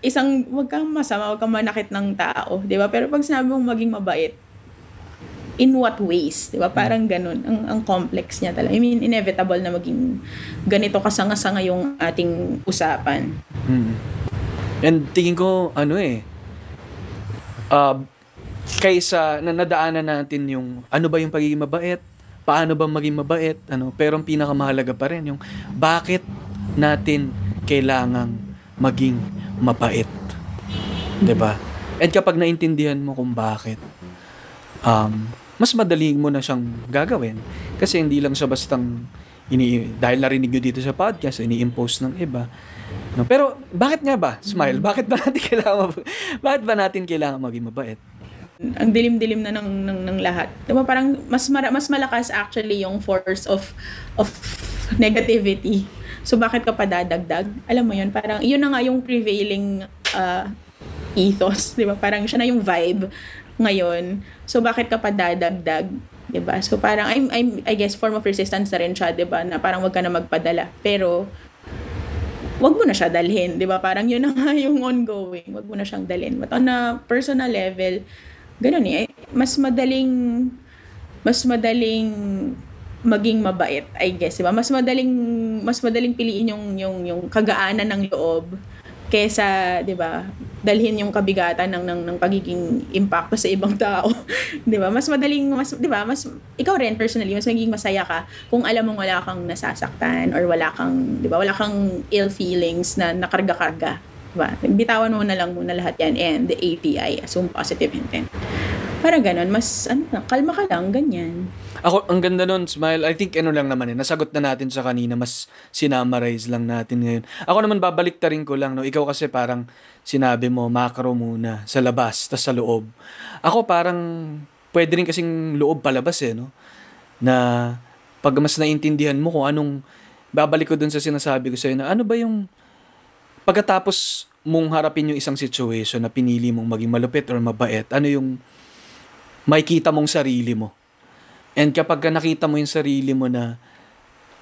isang, wag kang masama, wag kang manakit ng tao, di ba? Pero pag sinabi mong maging mabait, in what ways, di ba? Parang ganun. Ang, ang complex niya talaga. I mean, inevitable na maging ganito kasanga-sanga yung ating usapan. Mm. And tingin ko, ano eh, uh, kaysa na nadaanan natin yung ano ba yung pagiging mabait, paano ba maging mabait, ano, pero ang pinakamahalaga pa rin yung bakit natin kailangang maging mabait. 'Di ba? And kapag naintindihan mo kung bakit, um, mas madali mo na siyang gagawin. Kasi hindi lang siya bastang ini dahil narinig nyo dito sa podcast, ini-impose ng iba. No, pero bakit nga ba? Smile. Bakit ba natin kailangan mab- bakit ba natin kailangan maging mabait? Ang dilim-dilim na ng, ng, ng lahat. Diba parang mas, mara, mas malakas actually yung force of of negativity. So bakit ka pa dadagdag? Alam mo yun, parang yun na nga yung prevailing uh, ethos, di ba? Parang siya na yung vibe ngayon. So bakit ka pa dadagdag? 'Di ba? So parang I'm, I'm, I guess form of resistance na rin siya, 'di ba? Na parang wag ka na magpadala. Pero wag mo na siya dalhin, 'di ba? Parang yun na nga yung ongoing. Wag mo na siyang dalhin. But on a personal level, ganun eh. Mas madaling mas madaling maging mabait, I guess, 'di ba? Mas madaling mas madaling piliin yung yung yung kagaanan ng loob kesa, 'di ba? Dalhin yung kabigatan ng ng ng pagiging impacto sa ibang tao, 'di ba? Mas madaling mas 'di ba? Mas ikaw rin personally, mas magiging masaya ka kung alam mong wala kang nasasaktan or wala kang, 'di ba? Wala kang ill feelings na nakarga-karga, 'di ba? Bitawan mo na lang muna lahat 'yan and the API, assume positive intent. Para ganun, mas ano, kalma ka lang, ganyan. Ako, ang ganda nun, Smile. I think ano lang naman eh, nasagot na natin sa kanina, mas sinamarize lang natin ngayon. Ako naman babalik rin ko lang, no? Ikaw kasi parang sinabi mo, macro muna, sa labas, tas sa loob. Ako parang pwede rin kasing loob palabas eh, no? Na pag mas naintindihan mo kung anong, babalik ko dun sa sinasabi ko sa'yo na ano ba yung, pagkatapos mong harapin yung isang situation na pinili mong maging malupit or mabait, ano yung makikita mong sarili mo. And kapag ka nakita mo yung sarili mo na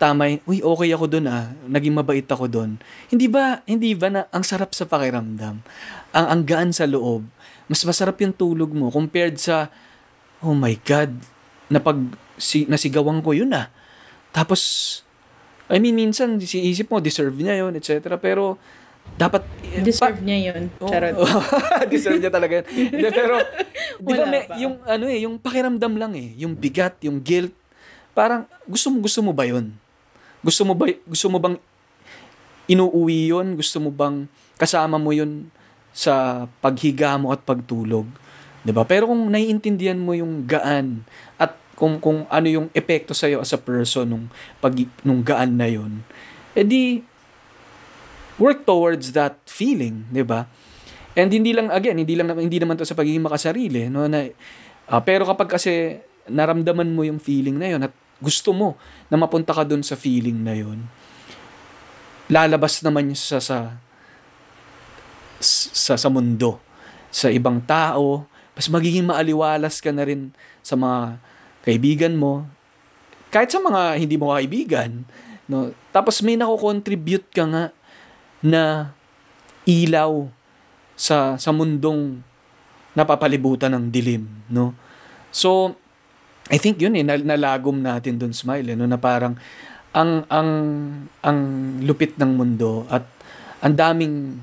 tama uy, okay ako doon ah, naging mabait ako doon. Hindi ba, hindi ba na ang sarap sa pakiramdam? Ang, ang gaan sa loob. Mas masarap yung tulog mo compared sa, oh my God, napag, si, nasigawan ko yun ah. Tapos, I mean, minsan, siisip mo, deserve niya yun, etc. Pero, dapat, eh, Deserve niya yun. Oo. Charot. Deserve niya talaga. yun. Hindi, pero, di ba, may, pa. yung, ano eh, yung pakiramdam lang eh, yung bigat, yung guilt, parang, gusto mo, gusto mo ba yun? Gusto mo ba, gusto mo bang inuuwi yun? Gusto mo bang kasama mo yun sa paghiga mo at pagtulog? 'Di ba? Pero kung naiintindihan mo yung gaan at kung kung ano yung epekto sa as a person nung pag nung gaan na yun, edi work towards that feeling, 'di ba? And hindi lang again, hindi lang hindi naman to sa pagiging makasarili, no na ah, pero kapag kasi naramdaman mo yung feeling na yun at gusto mo na mapunta ka dun sa feeling na yun, lalabas naman yun sa sa sa, sa mundo, sa ibang tao, mas magiging maaliwalas ka na rin sa mga kaibigan mo, kahit sa mga hindi mo kaibigan, no? Tapos may nako-contribute ka nga na ilaw sa sa mundong napapalibutan ng dilim, no? So, I think yun eh, nal- nalagom natin dun, Smile, eh, no? na parang ang, ang, ang lupit ng mundo at ang daming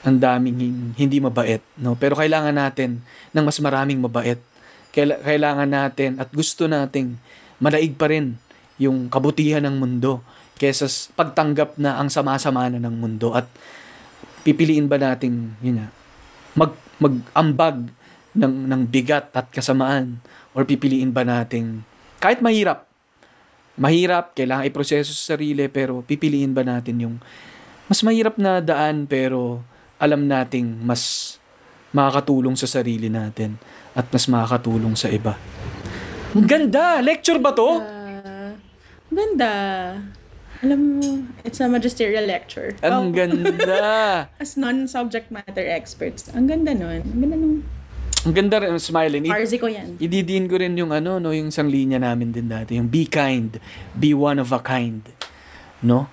ang daming hin- hindi mabait, no? Pero kailangan natin ng mas maraming mabait. Kaila- Kailangan natin at gusto nating malaig pa rin yung kabutihan ng mundo kesa pagtanggap na ang sama-sama na ng mundo at pipiliin ba nating yun nga, mag mag-ambag ng ng bigat at kasamaan or pipiliin ba nating kahit mahirap mahirap kailangan iproseso sa sarili pero pipiliin ba natin yung mas mahirap na daan pero alam nating mas makakatulong sa sarili natin at mas makakatulong sa iba. Ang ganda! Lecture ba to? Ah, ganda. Alam mo, it's a magisterial lecture. Ang Oh, ganda! As non-subject matter experts. Ang ganda nun. Ang ganda nung Ang ganda rin, smiling. Parsi ko yan. Ididiin ko rin yung ano, no, yung isang linya namin din dati, yung be kind, be one of a kind. No?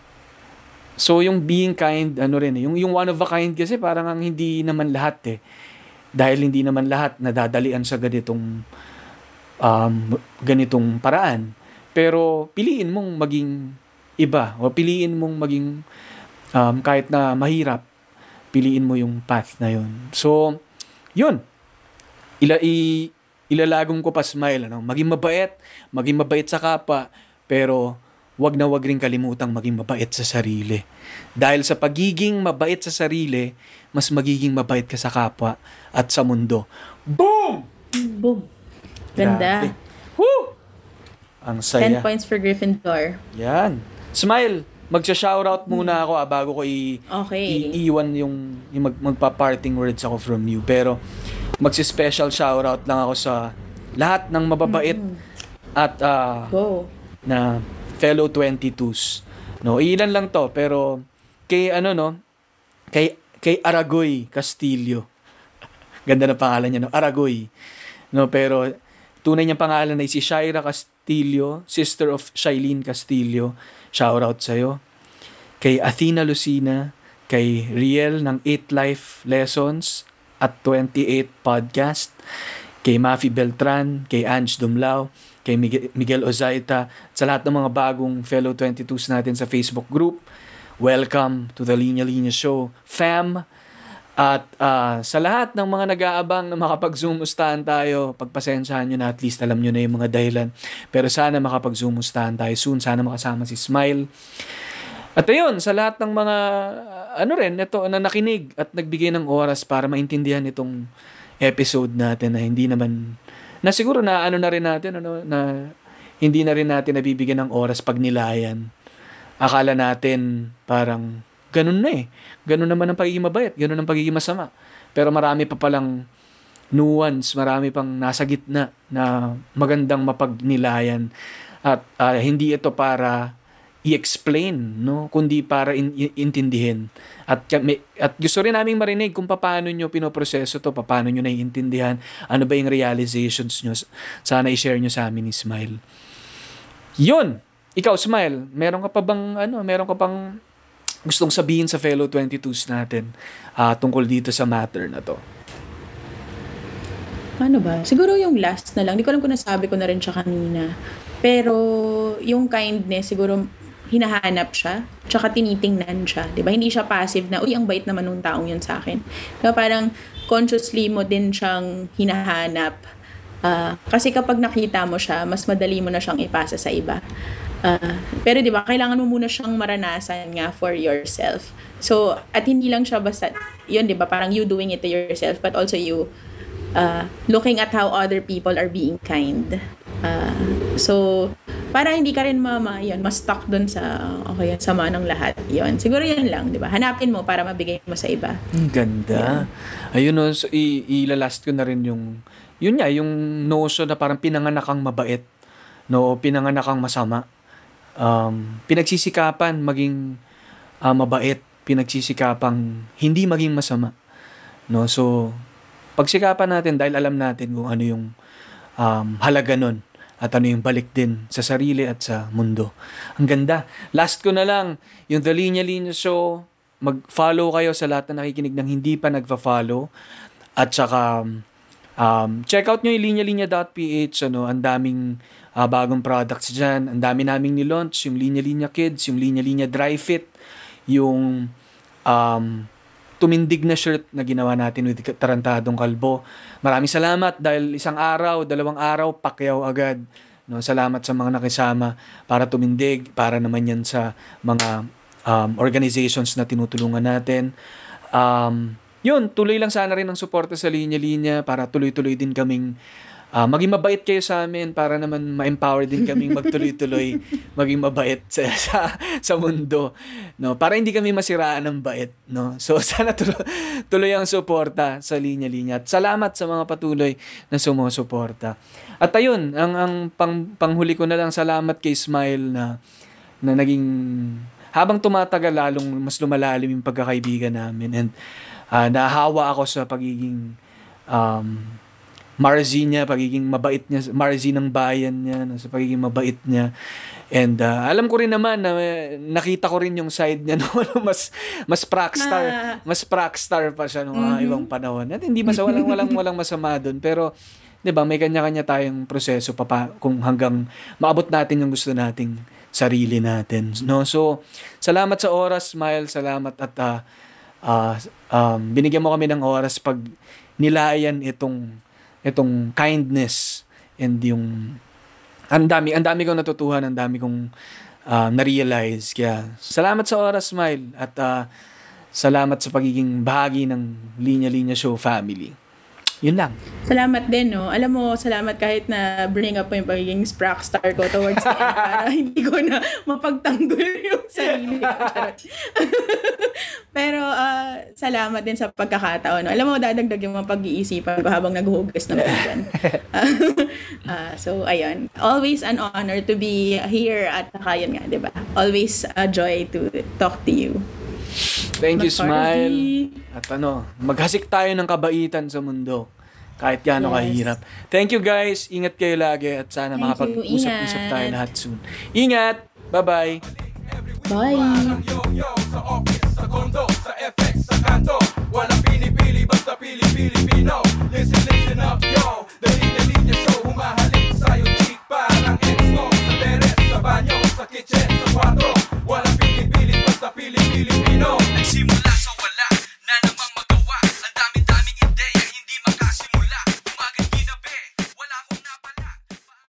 So, yung being kind, ano rin, eh, yung, yung one of a kind kasi parang ang hindi naman lahat eh. Dahil hindi naman lahat nadadalian sa ganitong um, ganitong paraan. Pero piliin mong maging iba o piliin mong maging um, kahit na mahirap, piliin mo yung path na yun. So, yun ila i, ilalagong ko pa smile ano maging mabait maging mabait sa kapwa pero wag na wag rin kalimutang maging mabait sa sarili dahil sa pagiging mabait sa sarili mas magiging mabait ka sa kapwa at sa mundo boom Boom. Grabe. Ganda. Woo! ang 10 saya points for Gryffindor. yan smile magsha-shoutout muna ako ah, bago ko i Okay. iiwan yung, yung mag, magpa-parting words ako from you. Pero magsi-special shoutout lang ako sa lahat ng mababait at ah, Go. na fellow 22s. No, ilan lang to pero kay ano no, kay kay Aragoy Castillo. Ganda na pangalan niya no, Aragoy. No, pero tunay niyang pangalan ay si Shaira Castillo, sister of Shailene Castillo. Shout out sa'yo. Kay Athena Lucina, kay Riel ng 8 Life Lessons at 28 Podcast, kay Mafi Beltran, kay Ange Dumlao, kay Miguel, Ozaita, sa lahat ng mga bagong fellow 22s natin sa Facebook group. Welcome to the Linya Linya Show, fam. At ah, sa lahat ng mga nag-aabang na makapag-zoom-ustahan tayo, pagpasensyahan nyo na at least alam nyo na yung mga dahilan. Pero sana makapag-zoom-ustahan tayo soon. Sana makasama si Smile. At ayun, sa lahat ng mga, ano rin, ito, na nakinig at nagbigay ng oras para maintindihan itong episode natin na hindi naman, na siguro na ano na rin natin, ano, na hindi na rin natin nabibigyan ng oras pag nilayan. Akala natin parang ganun na eh. Ganun naman ang pagiging mabait, ganun ang pagiging masama. Pero marami pa palang nuance, marami pang nasa gitna na magandang mapagnilayan at ah, hindi ito para i-explain, no, kundi para in- intindihin. At kami, at gusto rin naming marinig kung paano nyo pinoproseso to, paano nyo naiintindihan, ano ba yung realizations nyo. Sana i-share nyo sa amin ni Smile. Yun! Ikaw, Smile, meron ka pa bang, ano, meron ka pang gustong sabihin sa fellow 22s natin ah, tungkol dito sa matter na to? Ano ba? Siguro yung last na lang. Hindi ko alam kung nasabi ko na rin siya kanina. Pero yung kindness, siguro hinahanap siya, tsaka tinitingnan siya. ba Hindi siya passive na, uy, ang bait naman nung taong yun sa akin. Kaya parang consciously mo din siyang hinahanap. Ah, kasi kapag nakita mo siya, mas madali mo na siyang ipasa sa iba. Ah, pero 'di ba, kailangan mo muna siyang maranasan nga for yourself. So, at hindi lang siya basta 'yun 'di ba, parang you doing it to yourself but also you uh, looking at how other people are being kind. Uh, so, para hindi ka rin mama, yun, mas stuck dun sa, okay, sama ng lahat. Yun. Siguro yan lang, di ba? Hanapin mo para mabigay mo sa iba. Ang ganda. Ayun no, so, i- ilalast ko na rin yung, yun nga, yung notion na parang pinanganak kang mabait. No, o pinanganak kang masama. Um, pinagsisikapan maging ah, mabait. Pinagsisikapang hindi maging masama. No, so, pagsikapan natin dahil alam natin kung ano yung um, halaga nun at ano yung balik din sa sarili at sa mundo. Ang ganda. Last ko na lang, yung The Linya Linya Show, mag-follow kayo sa lahat na nakikinig ng hindi pa nagfa-follow. At saka, um, check out nyo yung linyalinya.ph. Ano, ang daming ah, bagong products dyan. Ang dami naming nilaunch. Yung Linya Linya Kids, yung Linya Linya Dry Fit, yung um, tumindig na shirt na ginawa natin with Tarantadong Kalbo. Maraming salamat dahil isang araw, dalawang araw, pakyaw agad. No, salamat sa mga nakisama para tumindig, para naman yan sa mga um, organizations na tinutulungan natin. Um, yun, tuloy lang sana rin ang suporta sa linya-linya para tuloy-tuloy din kaming ah, maging mabait kayo sa amin para naman ma-empower din kaming magtuloy-tuloy maging mabait sa, sa, sa mundo. No, para hindi kami masiraan ng bait, no. So sana tuloy, tuloy ang suporta sa linya-linya. At salamat sa mga patuloy na sumusuporta. At ayun, ang ang pang, panghuli ko na lang salamat kay Smile na na naging habang tumatagal lalong mas lumalalim yung pagkakaibigan namin and ah, nahawa ako sa pagiging um, Marzi niya, pagiging mabait niya, Marzi ng bayan niya, no, sa pagiging mabait niya. And ah, alam ko rin naman na eh, nakita ko rin yung side niya no, mas mas prakstar, Ah. mas prakstar pa siya nung mga ibang panahon. At hindi mas walang walang walang masama doon, pero 'di ba, may kanya-kanya tayong proseso pa, pa kung hanggang maabot natin yung gusto nating sarili natin. No? So, salamat sa oras, Smile. Salamat at ah, ah, um, binigyan mo kami ng oras pag nilayan itong itong kindness and yung ang dami ang dami kong natutuhan, ang dami kong ah, na-realize. Kaya salamat sa oras, Smile. At ah, salamat sa pagiging bahagi ng Linya Linya Show family. Yun lang. Salamat din, no? Alam mo, salamat kahit na bring up mo yung pagiging sprack star ko towards the end para hindi ko na mapagtanggol yung sarili ko. Pero ah, salamat din sa pagkakataon. No? Alam mo, dadagdag yung mga pag-iisipan ko habang naghuhugas ng pinggan. Ah, so, ayun. Always an honor to be here at saka yun nga, di ba? Always a joy to talk to you. Thank you, Smile. At ano, maghasik tayo ng kabaitan sa mundo. Kahit gaano yes. kahirap. Thank you guys. Ingat kayo lagi at sana Thank makapag-usap-usap tayo lahat soon. Ingat! Bye-bye! Bye! Walang pinipili basta pili-pilipino Listen, listen up, yo Dali-dali niya show Humahalik sa'yo, chick Parang exmo Sa beres, sa banyo, sa kitchen, sa kwarto Walang sa piling Pilipino Nagsimula